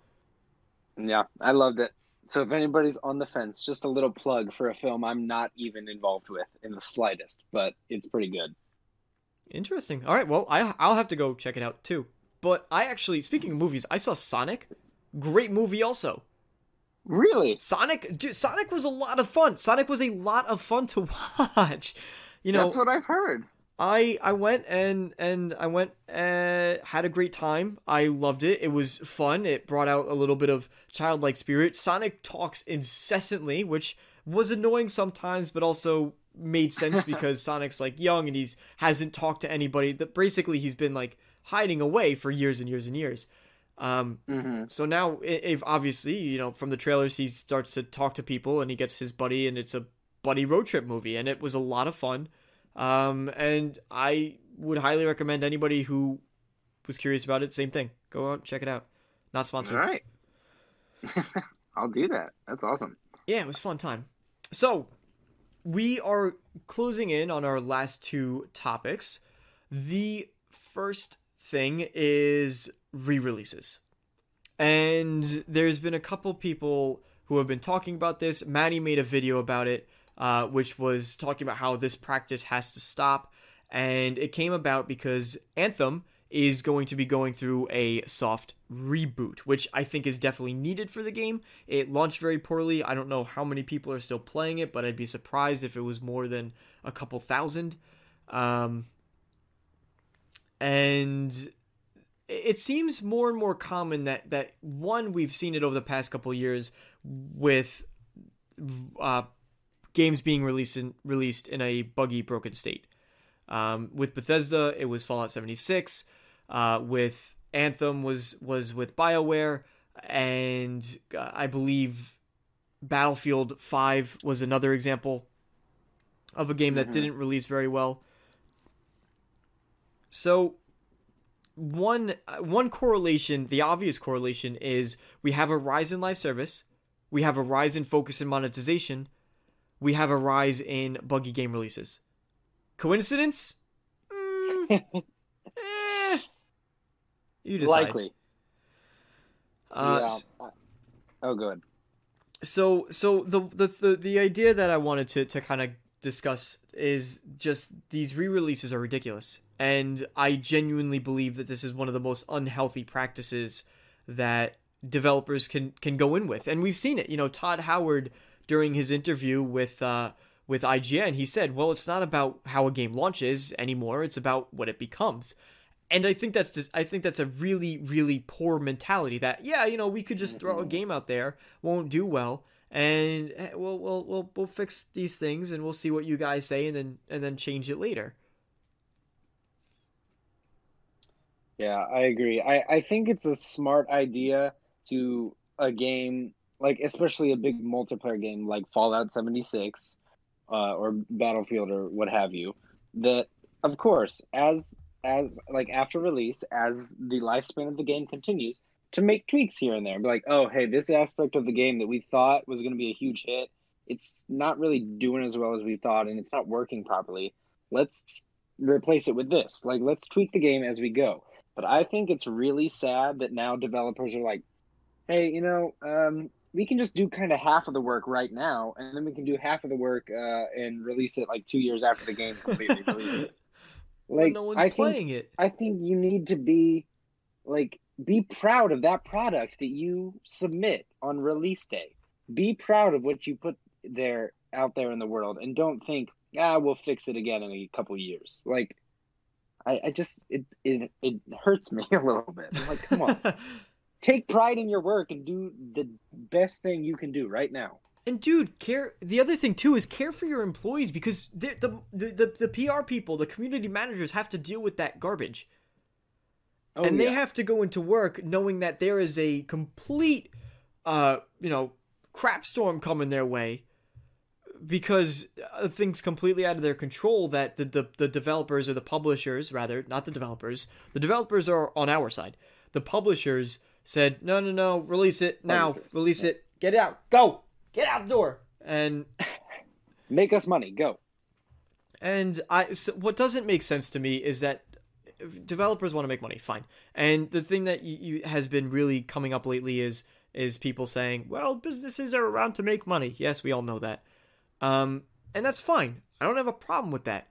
Yeah, I loved it. So if anybody's on the fence, just a little plug for a film I'm not even involved with in the slightest, but it's pretty good. Interesting. All right, well, I I'll have to go check it out too. But I actually, speaking of movies, I saw Sonic. Great movie, also. Really? Sonic, dude, Sonic was a lot of fun. Sonic was a lot of fun to watch. You know, That's what I've heard. I I went and and I went uh, had a great time. I loved it. It was fun. It brought out a little bit of childlike spirit. Sonic talks incessantly, which was annoying sometimes, but also made sense because Sonic's like young and he's hasn't talked to anybody. That basically he's been like hiding away for years and years and years. Um, Mm-hmm. so now, if obviously, you know, from the trailers, he starts to talk to people and he gets his buddy, and it's a buddy road trip movie, and it was a lot of fun. Um, and I would highly recommend anybody who was curious about it. Same thing. Go out, check it out. Not sponsored. All right. I'll do that. That's awesome. Yeah, it was a fun time. So, we are closing in on our last two topics. The first thing is re-releases. And there's been a couple people who have been talking about this. Maddie made a video about it, uh, which was talking about how this practice has to stop. And it came about because Anthem is going to be going through a soft reboot, which I think is definitely needed for the game. It launched very poorly. I don't know how many people are still playing it, but I'd be surprised if it was more than a couple thousand. Um, and it seems more and more common that that one we've seen it over the past couple years with uh, games being released in, released in a buggy, broken state. Um, with Bethesda, it was Fallout 76. Uh, with Anthem was was with BioWare, and uh, I believe Battlefield 5 was another example of a game that mm-hmm. didn't release very well. So one one correlation, the obvious correlation is we have a rise in live service, we have a rise in focus and monetization, we have a rise in buggy game releases. Coincidence? Mm, eh, you decide. Likely. Uh, yeah. Oh, good. So, so the, the the the idea that I wanted to to kind of discuss is just these re-releases are ridiculous and i genuinely believe that this is one of the most unhealthy practices that developers can can go in with and we've seen it you know todd howard during his interview with uh with IGN he said well it's not about how a game launches anymore it's about what it becomes and I think that's just I think that's a really really poor mentality that yeah you know we could just throw a mm-hmm. game out there won't do well and eh, we'll we'll we'll we'll fix these things and we'll see what you guys say and then and then change it later. Yeah, I agree. I I think it's a smart idea to a game like especially a big multiplayer game like Fallout 76 uh, or Battlefield or what have you that of course as as like after release as the lifespan of the game continues to make tweaks here and there be like, oh, hey, this aspect of the game that we thought was going to be a huge hit, it's not really doing as well as we thought and it's not working properly. Let's replace it with this. Like, let's tweak the game as we go. But I think it's really sad that now developers are like, hey, you know, um, we can just do kind of half of the work right now, and then we can do half of the work uh, and release it like two years after the game completely released. Like, well, no one's I playing think, it. I think you need to be like be proud of that product that you submit on release day. Be proud of what you put there out there in the world and don't think, ah, we'll fix it again in a couple years. Like I, I just it, it it hurts me a little bit. I'm like, come on. Take pride in your work and do the best thing you can do right now. And dude, care. The other thing too is care for your employees because the the, the the PR people, the community managers have to deal with that garbage. Oh, and they have to go into work knowing that there is a complete, uh, you know, crap storm coming their way because uh, things completely out of their control that the, the, the developers or the publishers rather not the developers the developers are on our side the publishers said no no no release it now release it get it out go get out the door and make us money go and i so what doesn't make sense to me is that developers want to make money, fine. And the thing that you, you, has been really coming up lately is is people saying, "Well, businesses are around to make money." Yes, we all know that, um, and that's fine. I don't have a problem with that.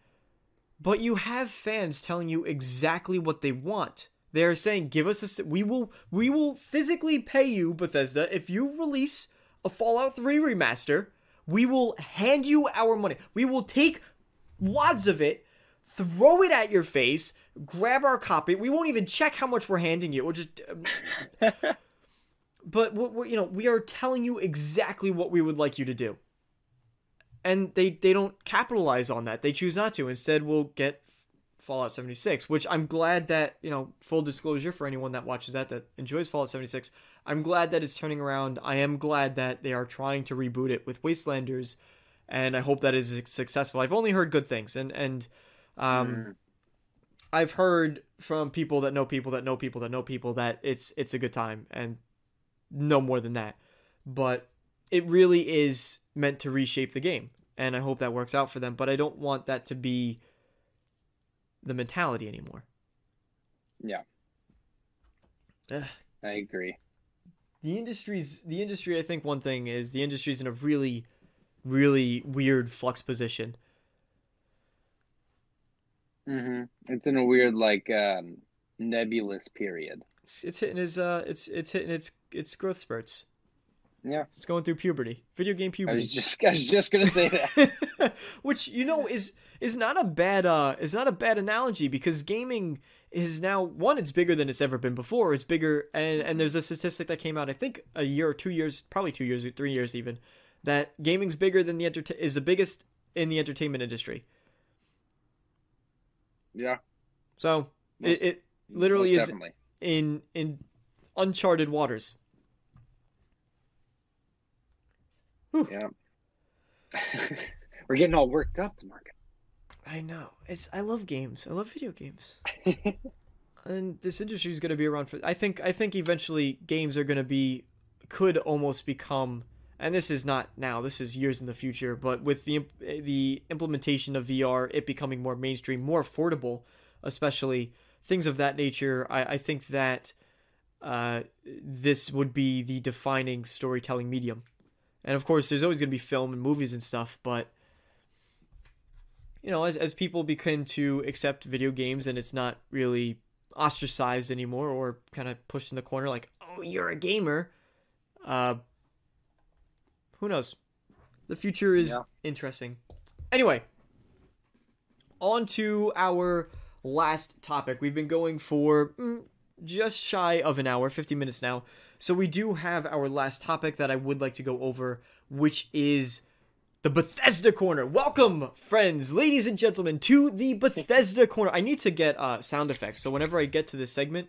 But you have fans telling you exactly what they want. They're saying, "Give us a we will we will physically pay you, Bethesda, if you release a Fallout 3 remaster. We will hand you our money. We will take wads of it." Throw it at your face, grab our copy. We won't even check how much we're handing you. We'll just. Um, but we're, you know, we are telling you exactly what we would like you to do, and they they don't capitalize on that. They choose not to. Instead, we'll get Fallout 76, which I'm glad that you know. Full disclosure for anyone that watches that that enjoys Fallout 76, I'm glad that it's turning around. I am glad that they are trying to reboot it with Wastelanders, and I hope that is successful. I've only heard good things, and and um, mm. I've heard from people that know people that know people that know people that it's it's a good time and no more than that. But it really is meant to reshape the game, and I hope that works out for them. But I don't want that to be the mentality anymore. Yeah. Ugh. I agree. The industry's the industry. I think one thing is the industry's in a really, really weird flux position. hmm It's in a weird like um, nebulous period. It's, it's hitting his uh, it's it's hitting its its growth spurts. Yeah. It's going through puberty, video game I puberty. was just I was just gonna say that. which you know is is not a bad uh is not a bad analogy because gaming is now one it's bigger than it's ever been before it's bigger and and there's a statistic that came out i think a year or two years probably two years or three years even that gaming's bigger than the enter- is the biggest in the entertainment industry yeah. so Most- it, it literally is definitely. in in uncharted waters Yeah. We're getting all worked up, Mark. i know. It's i love games. I love video games. And this industry is going to be around for i think i think eventually games are going to be could almost become and this is not now this is years in the future but with the the implementation of VR it becoming more mainstream more affordable especially things of that nature i, I think that uh, this would be the defining storytelling medium and of course there's always going to be film and movies and stuff but you know as, as people begin to accept video games and it's not really ostracized anymore or kind of pushed in the corner like oh you're a gamer uh who knows? The future is Yeah. interesting. Anyway on to our last topic. We've been going for mm, just shy of an hour 50 minutes now so we do have our last topic that i would like to go over which is the Bethesda Corner. Welcome, friends, ladies and gentlemen, to the Bethesda Corner. I need to get uh, sound effects, so whenever I get to this segment,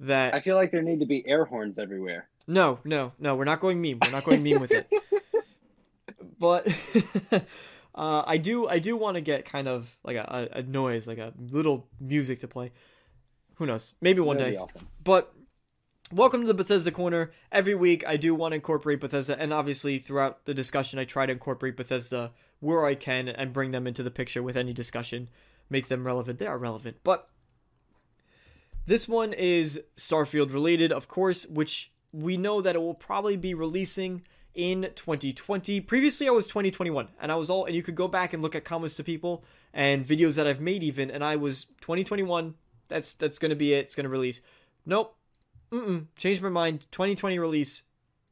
that I feel like there need to be air horns everywhere. no, no, no, we're not going meme. We're not going meme with it. But uh, I do, I do want to get kind of like a, a, noise, like a little music to play. Who knows? Maybe one That'd day. be awesome. But welcome to the Bethesda Corner. Every week I do want to incorporate Bethesda, and obviously throughout the discussion I try to incorporate Bethesda where I can and bring them into the picture with any discussion, make them relevant. They are relevant, but this one is Starfield related, of course, which we know that it will probably be releasing in 2020. Previously, I was 2021, and I was all, and you could go back and look at comments to people and videos that I've made even, and I was 2021. That's that's gonna be it. It's gonna release. Nope. Mm-mm. Changed my mind. 2020 release.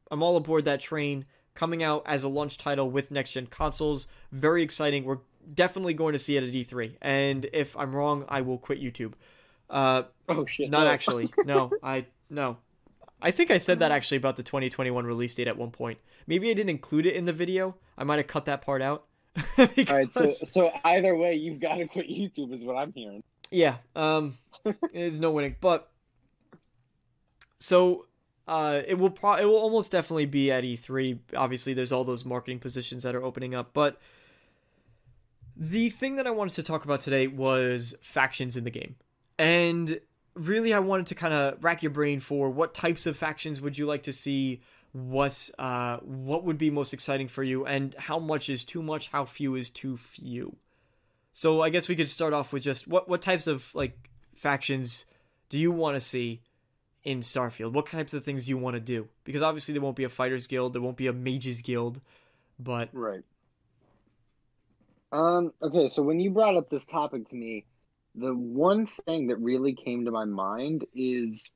I'm all aboard that train. Coming out as a launch title with next gen consoles. Very exciting. We're definitely going to see it at E3. And if I'm wrong, I will quit YouTube. Uh, Oh shit! not no. actually. No, I no. I think I said that actually about the 2021 release date at one point. Maybe I didn't include it in the video. I might have cut that part out. All right, so so either way, you've got to quit YouTube, is what I'm hearing. Yeah, um, there's no winning, but so uh, it will pro- it will almost definitely be at E3. Obviously, there's all those marketing positions that are opening up, but the thing that I wanted to talk about today was factions in the game, and really, I wanted to kind of rack your brain for what types of factions would you like to see. What uh what would be most exciting for you and how much is too much how few is too few so I guess we could start off with just what what types of like factions do you want to see in Starfield? What types of things you want to do? Because obviously there won't be a fighters guild, there won't be a mages guild, but Right. Um. Okay. So when you brought up this topic to me, the one thing that really came to my mind is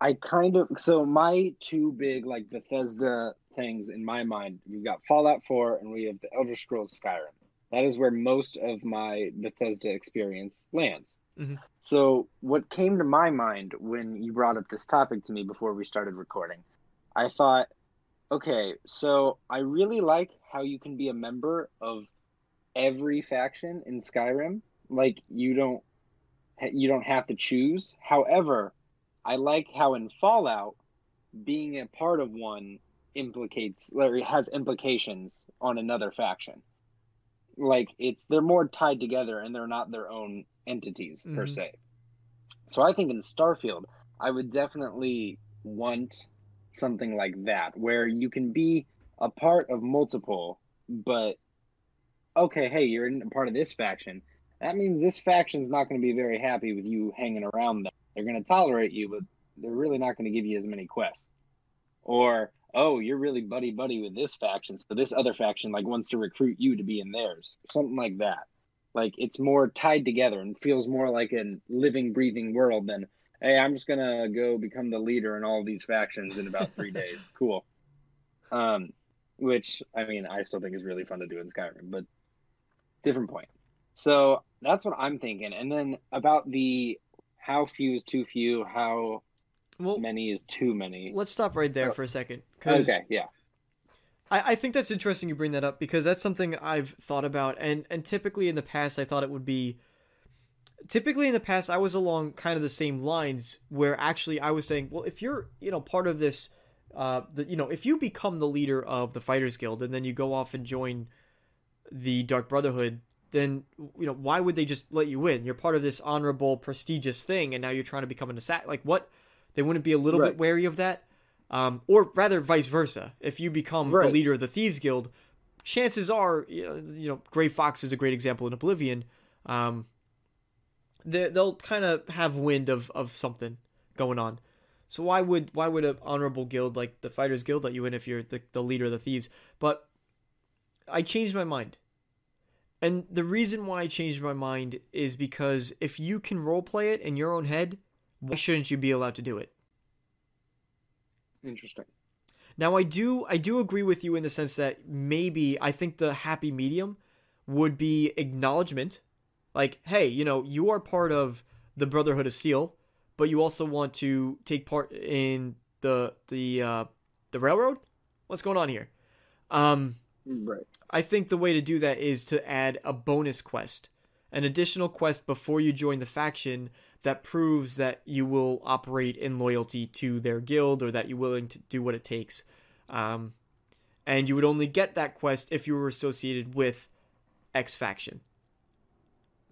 I kind of so my two big like Bethesda things in my mind. We've got Fallout 4 and we have the Elder Scrolls Skyrim. That is where most of my Bethesda experience lands. Mhm. So what came to my mind when you brought up this topic to me before we started recording, I thought, okay, so I really like how you can be a member of every faction in Skyrim. Like you don't you don't have to choose. However, I like how in Fallout being a part of one implicates or has implications on another faction. Like it's they're more tied together and they're not their own entities per Mhm. se. So I think in Starfield, I would definitely want something like that where you can be a part of multiple, but okay, hey, you're in a part of this faction. That means this faction's not going to be very happy with you hanging around them. They're going to tolerate you, but they're really not going to give you as many quests. Or, oh, you're really buddy buddy with this faction, so this other faction like wants to recruit you to be in theirs. Something like that. Like it's more tied together and feels more like a living, breathing world than, hey, I'm just gonna go become the leader in all these factions in about three days. Cool. Um, which I mean, I still think is really fun to do in Skyrim, but different point. So that's what I'm thinking. And then about the how few is too few, how well, many is too many. Let's stop right there for a second. Okay, yeah. I, I think that's interesting you bring that up because that's something I've thought about and, and typically in the past I thought it would be typically in the past I was along kind of the same lines where actually I was saying, well if you're, you know, part of this uh the you know, if you become the leader of the Fighters Guild and then you go off and join the Dark Brotherhood, then you know why would they just let you in? You're part of this honorable, prestigious thing, and now you're trying to become an assassin. Like what? They wouldn't be a little right. bit wary of that, um, or rather, vice versa. If you become right. the leader of the Thieves Guild, chances are, you know, Gray Fox is a great example in Oblivion. Um, they, they'll kind of have wind of of something going on. So why would why would an honorable guild like the Fighters Guild let you in if you're the, the leader of the thieves? But I changed my mind. And the reason why I changed my mind is because if you can roleplay it in your own head, why shouldn't you be allowed to do it? Interesting. Now I do I do agree with you in the sense that maybe I think the happy medium would be acknowledgement. Like, hey, you know, you are part of the Brotherhood of Steel, but you also want to take part in the the uh the railroad? What's going on here? Um Right. I think the way to do that is to add a bonus quest, an additional quest before you join the faction that proves that you will operate in loyalty to their guild or that you're willing to do what it takes. Um, and you would only get that quest if you were associated with X faction.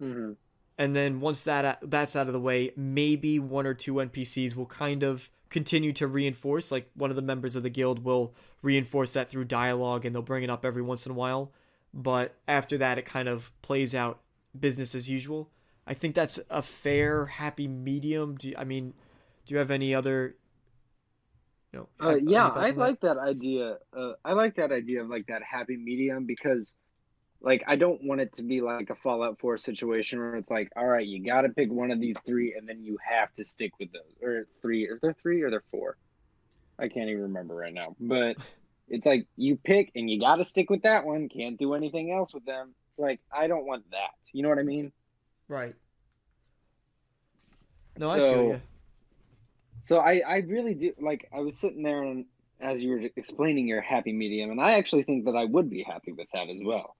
Mm-hmm. And then once that that's out of the way, maybe one or two NPCs will kind of continue to reinforce. Like one of the members of the guild will reinforce that through dialogue and they'll bring it up every once in a while. But after that, it kind of plays out business as usual. I think that's a fair, happy medium. Do you, I mean, do you have any other? You know, uh, yeah, I like that, that idea. Uh, I like that idea of like that happy medium because like I don't want it to be like a Fallout 4 situation where it's like, all right, you got to pick one of these three, and then you have to stick with those, or three. Are there three or there four? I can't even remember right now. But it's like you pick, and you got to stick with that one. Can't do anything else with them. It's like I don't want that. You know what I mean? Right. No, I feel you. So I, I really do like. I was sitting there and as you were explaining your happy medium, and I actually think that I would be happy with that as well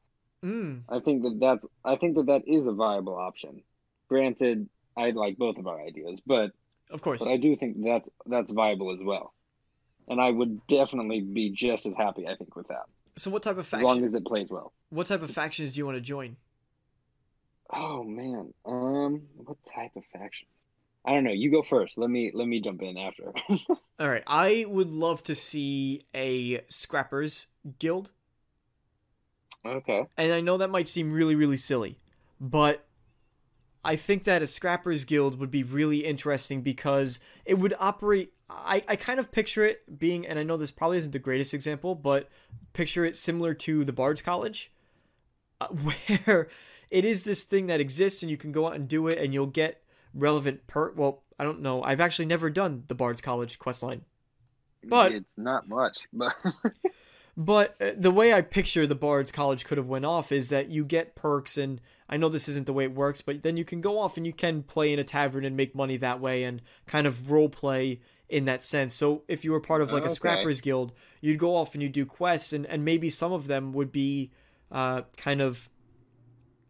Mm. I think that that's I think that that is a viable option. Granted, I like both of our ideas, but of course, but I do think that's that's viable as well, and I would definitely be just as happy. I think with that. So, what type of faction? As long as it plays well. What type of factions do you want to join? Oh man, um, what type of factions? I don't know. You go first. Let me let me jump in after. All right. I would love to see a scrappers guild. Okay. And I know that might seem really, really silly, but I think that a Scrappers Guild would be really interesting because it would operate. I, I kind of picture it being, and I know this probably isn't the greatest example, but picture it similar to the Bard's College, uh, where it is this thing that exists and you can go out and do it and you'll get relevant per. Well, I don't know. I've actually never done the Bard's College quest line. But it's not much, but But uh, the way I picture the Bard's College could have went off is that you get perks, and I know this isn't the way it works, but then you can go off and you can play in a tavern and make money that way, and kind of role play in that sense. So if you were part of like a scrappers guild, you'd go off and you do quests, and and maybe some of them would be uh, kind of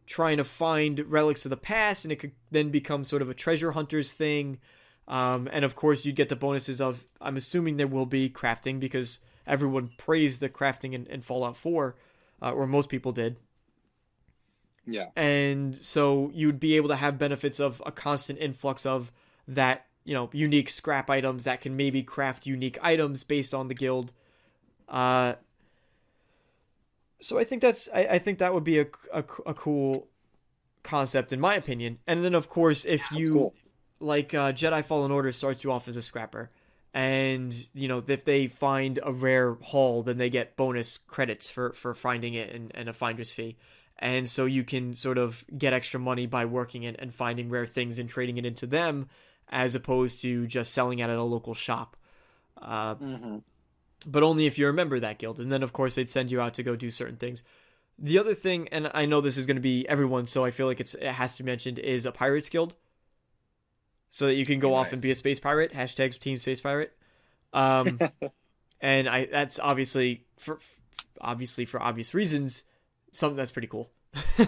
trying to find relics of the past, and it could then become sort of a treasure hunters thing. Um, and of course, you'd get the bonuses of I'm assuming there will be crafting because everyone praised the crafting in, in Fallout 4, uh, or most people did. Yeah. And so you'd be able to have benefits of a constant influx of that, you know, unique scrap items that can maybe craft unique items based on the guild. Uh, So I think that's I, I think that would be a, a, a cool concept in my opinion. And then of course if That's you cool. like uh, Jedi Fallen Order starts you off as a scrapper, and you know if they find a rare haul, then they get bonus credits for for finding it and, and a finder's fee, and so you can sort of get extra money by working it and finding rare things and trading it into them, as opposed to just selling it at a local shop. Uh, hmm but only if you remember that guild. And then, of course, they'd send you out to go do certain things. The other thing, and I know this is going to be everyone, so I feel like it's it has to be mentioned, is a pirates guild, so that you can go Very off and be a space pirate. Hashtags Team Space Pirate. Um, and I that's obviously for obviously for obvious reasons something that's pretty cool.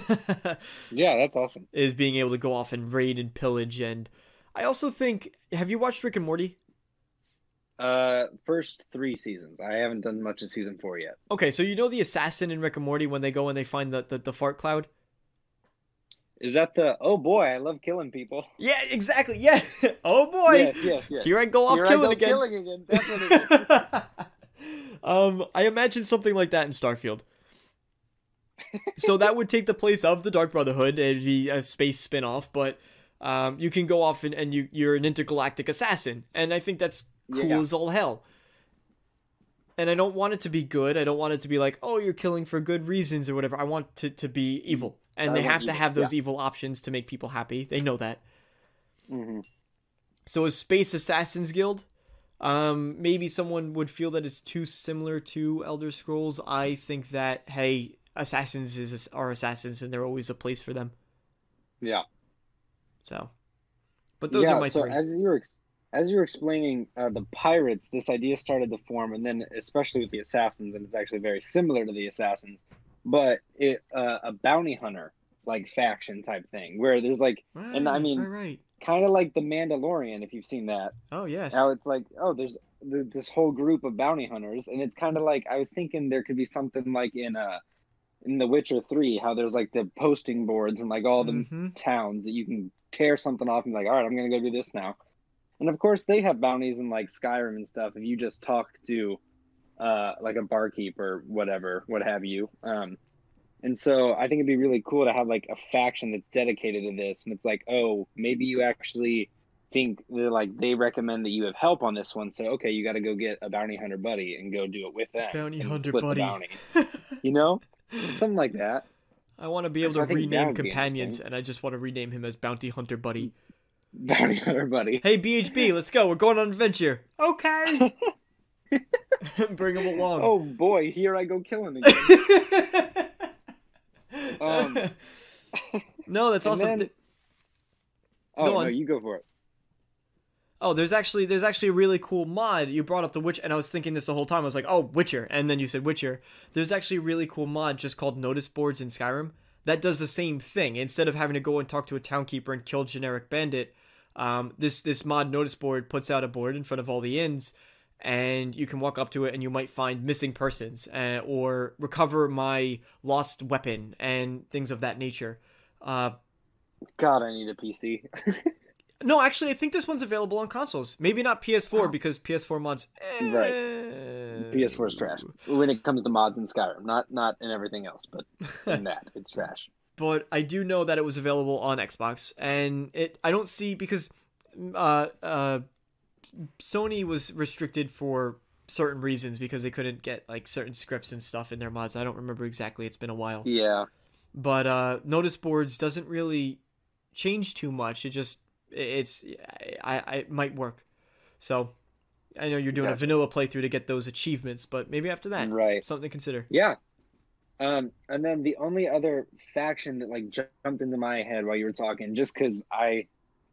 Yeah, that's awesome. is being able to go off and raid and pillage, and I also think, have you watched Rick and Morty? Uh, first three seasons. I haven't done much of season four yet. Okay, so you know the assassin in Rick and Morty when they go and they find the, the, the fart cloud? Is that the? Oh boy, I love killing people. Yeah, exactly. Yeah. Oh boy. Yes, yes, yes. Here I go off Here killing go again. killing again. That's what it is. um, I imagine something like that in Starfield. so that would take the place of the Dark Brotherhood. It'd be a space spin-off, but um, you can go off and, and you you're an intergalactic assassin, and I think that's cool Yeah. as all hell. And I don't want it to be good. I don't want it to be like, oh, you're killing for good reasons or whatever. I want to to be evil, and I they have to have those evil options to make people happy. They know that. hmm So a Space Assassins Guild, um, maybe someone would feel that it's too similar to Elder Scrolls. I think that hey, assassins is are assassins, and there's always a place for them. Yeah. So, but those yeah, are my so three. as you were ex- as you were explaining uh, the pirates, this idea started to form, and then especially with the assassins, and it's actually very similar to the assassins, but it uh, a bounty hunter like faction type thing where there's like and I mean- right, right. kind of like the Mandalorian if you've seen that. Oh yes. Now it's like oh there's th- this whole group of bounty hunters, and it's kind of like I was thinking there could be something like in a. in The Witcher Three, how there's like the posting boards and like all the Mhm. towns that you can tear something off and be like, all right, I'm gonna go do this now. And of course, they have bounties in like Skyrim and stuff. If you just talk to uh, like a barkeep or whatever, what have you. Um, and so I think it'd be really cool to have like a faction that's dedicated to this. And it's like, oh, maybe you actually think they're like they recommend that you have help on this one. So okay, you got to go get a bounty hunter buddy and go do it with them. Bounty hunter buddy. bounty. You know, something like that. I want to be able So to rename companions, and I just want to rename him as Bounty Hunter Buddy. Bounty hunter buddy. Hey BHB, let's go. We're going on an adventure. Okay. Bring him along. Oh boy, here I go killing again. Um, no, that's awesome. then- Go oh no, on. you go for it. Oh, there's actually there's actually a really cool mod. You brought up the Witch, and I was thinking this the whole time. I was like, oh, Witcher, and then you said Witcher. There's actually a really cool mod just called Notice Boards in Skyrim that does the same thing. Instead of having to go and talk to a townkeeper and kill generic bandit, um, this this mod Notice Board puts out a board in front of all the inns, and you can walk up to it, and you might find missing persons, uh, or recover my lost weapon, and things of that nature. Uh, God, I need a PC. no, actually, I think this one's available on consoles. Maybe not PS4 Oh. because PS4 mods. eh, Right. PS4 is trash when it comes to mods in Skyrim. Not not in everything else, but in that it's trash. But I do know that it was available on Xbox, and it I don't see because uh uh Sony was restricted for certain reasons because they couldn't get like certain scripts and stuff in their mods. I don't remember exactly. It's been a while. Yeah, but uh notice boards doesn't really change too much it just it's i i it might work so i know you're doing a vanilla playthrough to get those achievements but maybe after that right. something to consider Yeah. Um, and then the only other faction that like jumped into my head while you were talking, just because I,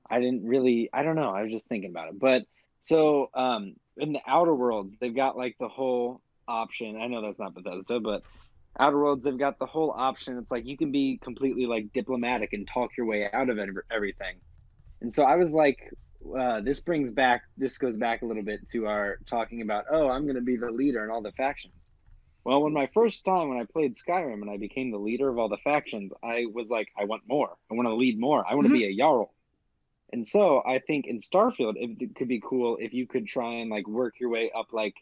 I didn't really, I don't know, I was just thinking about it. But so, um, in the Outer Worlds, they've got like the whole option. I know that's not Bethesda, but Outer Worlds, they've got the whole option. It's like you can be completely like diplomatic and talk your way out of everything. And so I was like, uh, this brings back, this goes back a little bit to our talking about, oh, I'm going to be the leader in all the factions. Well, when my first time when I played Skyrim and I became the leader of all the factions, I was like, I want more. I want to lead more. I want to be a Jarl. And so I think in Starfield, it, could be cool if you could try and like work your way up like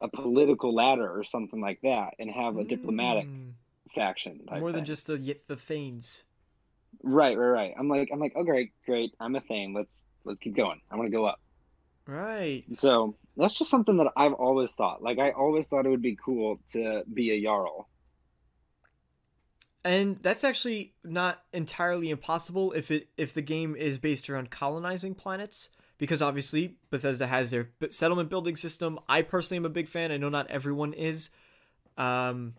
a political ladder or something like that, and have a diplomatic Mm, faction. More than thing. just the the Thanes. right, right, right. I'm like, I'm like, oh great, great. I'm a Thane. Let's let's keep going. I want to go up. Right. So that's just something that I've always thought. Like I always thought it would be cool to be a jarl. And that's actually not entirely impossible if it if the game is based around colonizing planets because obviously Bethesda has their settlement building system. I personally am a big fan. I know not everyone is. Um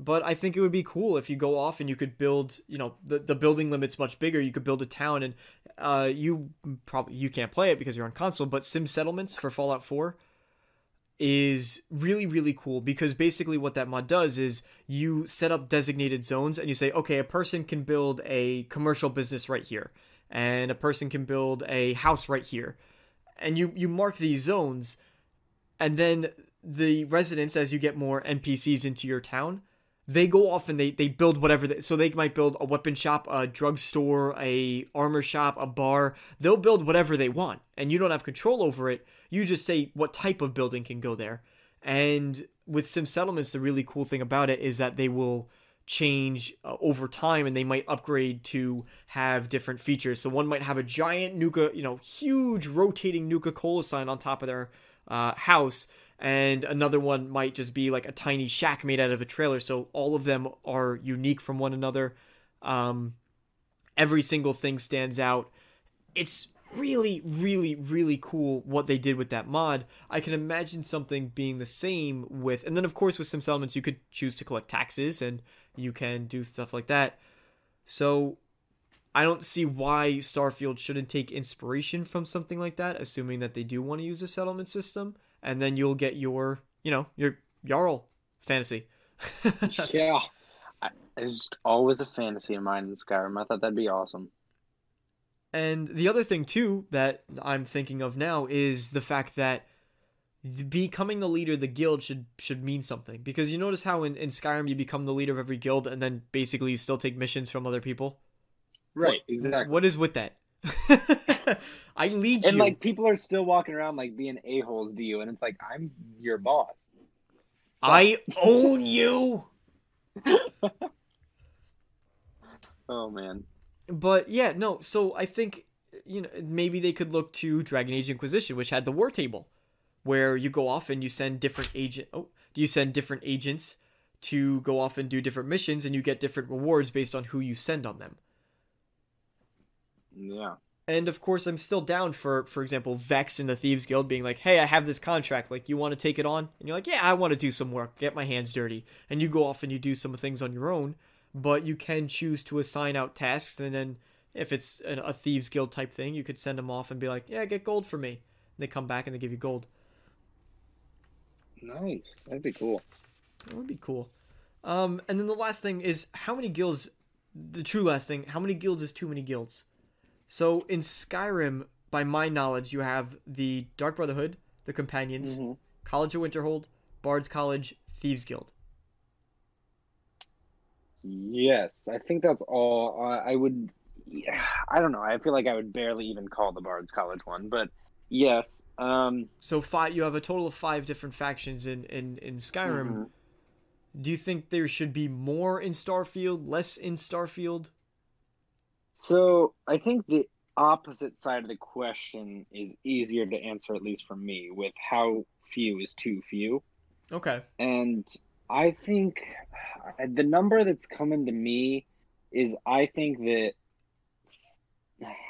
but I think it would be cool if you go off and you could build, you know, the, the building limit's much bigger. You could build a town and uh you probably you can't play it because you're on console, but Sim Settlements for Fallout 4 is really really cool because basically what that mod does is you set up designated zones and you say okay a person can build a commercial business right here and a person can build a house right here and you you mark these zones and then the residents as you get more npcs into your town they go off and they, they build whatever they, so they might build a weapon shop a drugstore a armor shop a bar. They'll build whatever they want and you don't have control over it. You just say what type of building can go there. And with sim settlements the really cool thing about it is that they will change uh, over time and they might upgrade to have different features. So one might have a giant nuka you know huge rotating nuka cola sign on top of their uh, house and another one might just be like a tiny shack made out of a trailer so all of them are unique from one another. Um, every single thing stands out. It's really really really cool what they did with that mod. I can imagine something being the same with and then of course with sim settlements you could choose to collect taxes and you can do stuff like that. So i don't see why starfield shouldn't take inspiration from something like that assuming that they do want to use a settlement system and then you'll get your you know your jarl fantasy yeah. Just always a fantasy of mine in Skyrim. I thought that'd be awesome. And the other thing too that I'm thinking of now is the fact that becoming the leader of the guild should should mean something because you notice how in, in Skyrim you become the leader of every guild and then basically you still take missions from other people. Right, What- exactly. What is with that? I lead and you. And like people are still walking around like being a holes to you, and it's like I'm your boss. Stop. I own you. Oh man. But yeah, no. So I think you know maybe they could look to Dragon Age Inquisition, which had the war table, where you go off and you send different agent. Oh, do you send different agents to go off and do different missions, and you get different rewards based on who you send on them. Yeah. And of course, I'm still down for, for example, Vex in the Thieves Guild being like, "Hey, I have this contract. Like, you want to take it on?" And you're like, "Yeah, I want to do some work, get my hands dirty." And you go off and you do some things on your own, but you can choose to assign out tasks. And then, if it's an, a Thieves Guild type thing, you could send them off and be like, "Yeah, get gold for me." And they come back and they give you gold. Nice. That'd be cool. That would be cool. Um, and then the last thing is how many guilds. The true last thing, how many guilds is too many guilds? So in Skyrim, by my knowledge, you have the Dark Brotherhood, the Companions, Mhm. College of Winterhold, Bard's College, Thieves Guild. Yes, I think that's all. Uh, I would. yeah, I don't know. I feel like I would barely even call the Bard's College one, but yes. Um, So five, you have a total of five different factions in in in Skyrim. mhm. Do you think there should be more in Starfield, less in Starfield? So I think the opposite side of the question is easier to answer, at least for me, with how few is too few. Okay. And I think uh, the number that's coming to me is I think that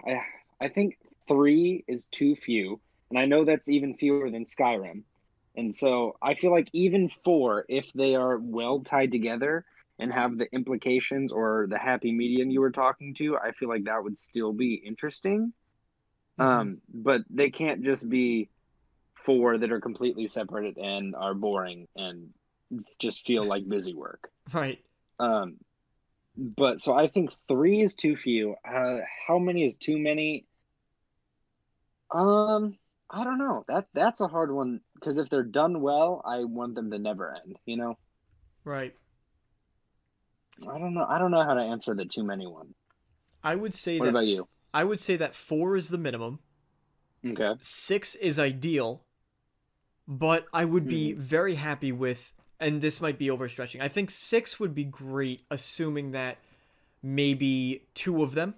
I, I think three is too few. And I know that's even fewer than Skyrim. And so I feel like even four, if they are well tied together and have the implications or the happy medium you were talking to, I feel like that would still be interesting. Um, but they can't just be four that are completely separated and are boring and just feel like busy work. Right. Um, but so I think three is too few. Uh, how many is too many? Um, I don't know. That that's a hard one because if they're done well, I want them to never end. You know, Right. I don't know. I don't know how to answer the too many one. I would say What that about you? I would say that four is the minimum. Okay. Six is ideal. but I would be very happy with, and this might be overstretching. I think six would be great, assuming that maybe two of them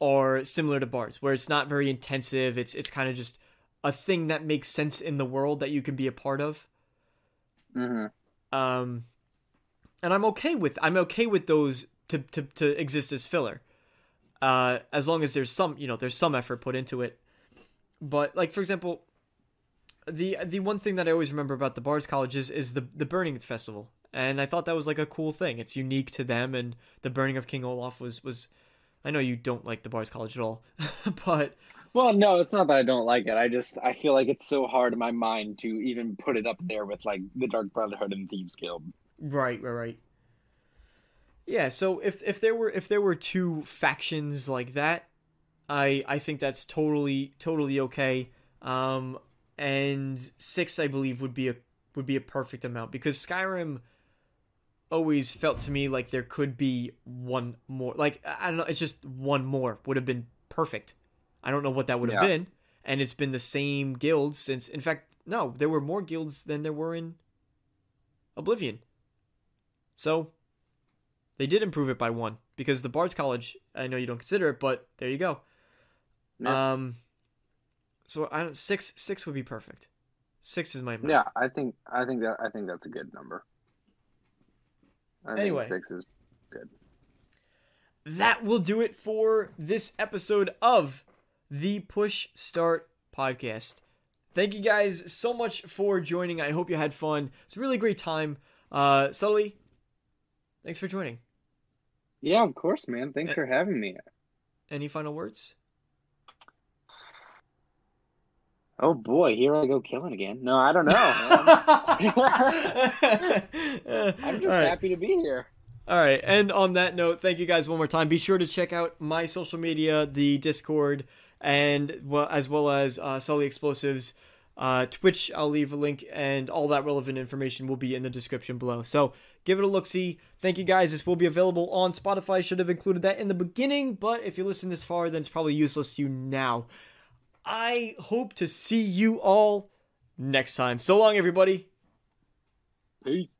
are similar to Bards, where it's not very intensive. It's it's kind of just a thing that makes sense in the world that you can be a part of. Mm-hmm. Um, and I'm okay with I'm okay with those to to to exist as filler. Uh, as long as there's some you know there's some effort put into it. But like for example, the the one thing that I always remember about the Bards College is, is the the burning festival, and I thought that was like a cool thing. It's unique to them, and the burning of King Olaf was was. I know you don't like the Bards College at all, but Well, no, it's not that I don't like it. I just I feel like it's so hard in my mind to even put it up there with like the Dark Brotherhood and Thieves Guild. Right, right, right. Yeah, so if if there were if there were two factions like that, I I think that's totally totally okay. Um and 6 I believe would be a would be a perfect amount because Skyrim always felt to me like there could be one more. Like I don't know, it's just one more would have been perfect. I don't know what that would have Yeah. been and it's been the same guilds since in fact no, there were more guilds than there were in Oblivion. So they did improve it by one because the Bards College. I know you don't consider it, but there you go. Yeah. Um, so I don't six six would be perfect. Six is my Yeah, I think I think that I think that's a good number. I Anyway. think six is good. that will do it for this episode of the Push Start podcast. Thank you guys so much for joining. I hope you had fun. It's a really great time. Uh, Sully, thanks for joining. yeah, of course, man. Thanks Eh. for having me. Any final words? Oh boy, here I go killing again. No, I don't know. I'm just right. happy to be here. All right, and on that note, thank you guys one more time. Be sure to check out my social media, the Discord, and well, as well as uh, Sully Explosives, uh, Twitch. I'll leave a link, and all that relevant information will be in the description below. So give it a look. See, thank you guys. This will be available on Spotify. Should have included that in the beginning, but if you listen this far, then it's probably useless to you now. I hope to see you all next time. So long, everybody. Peace.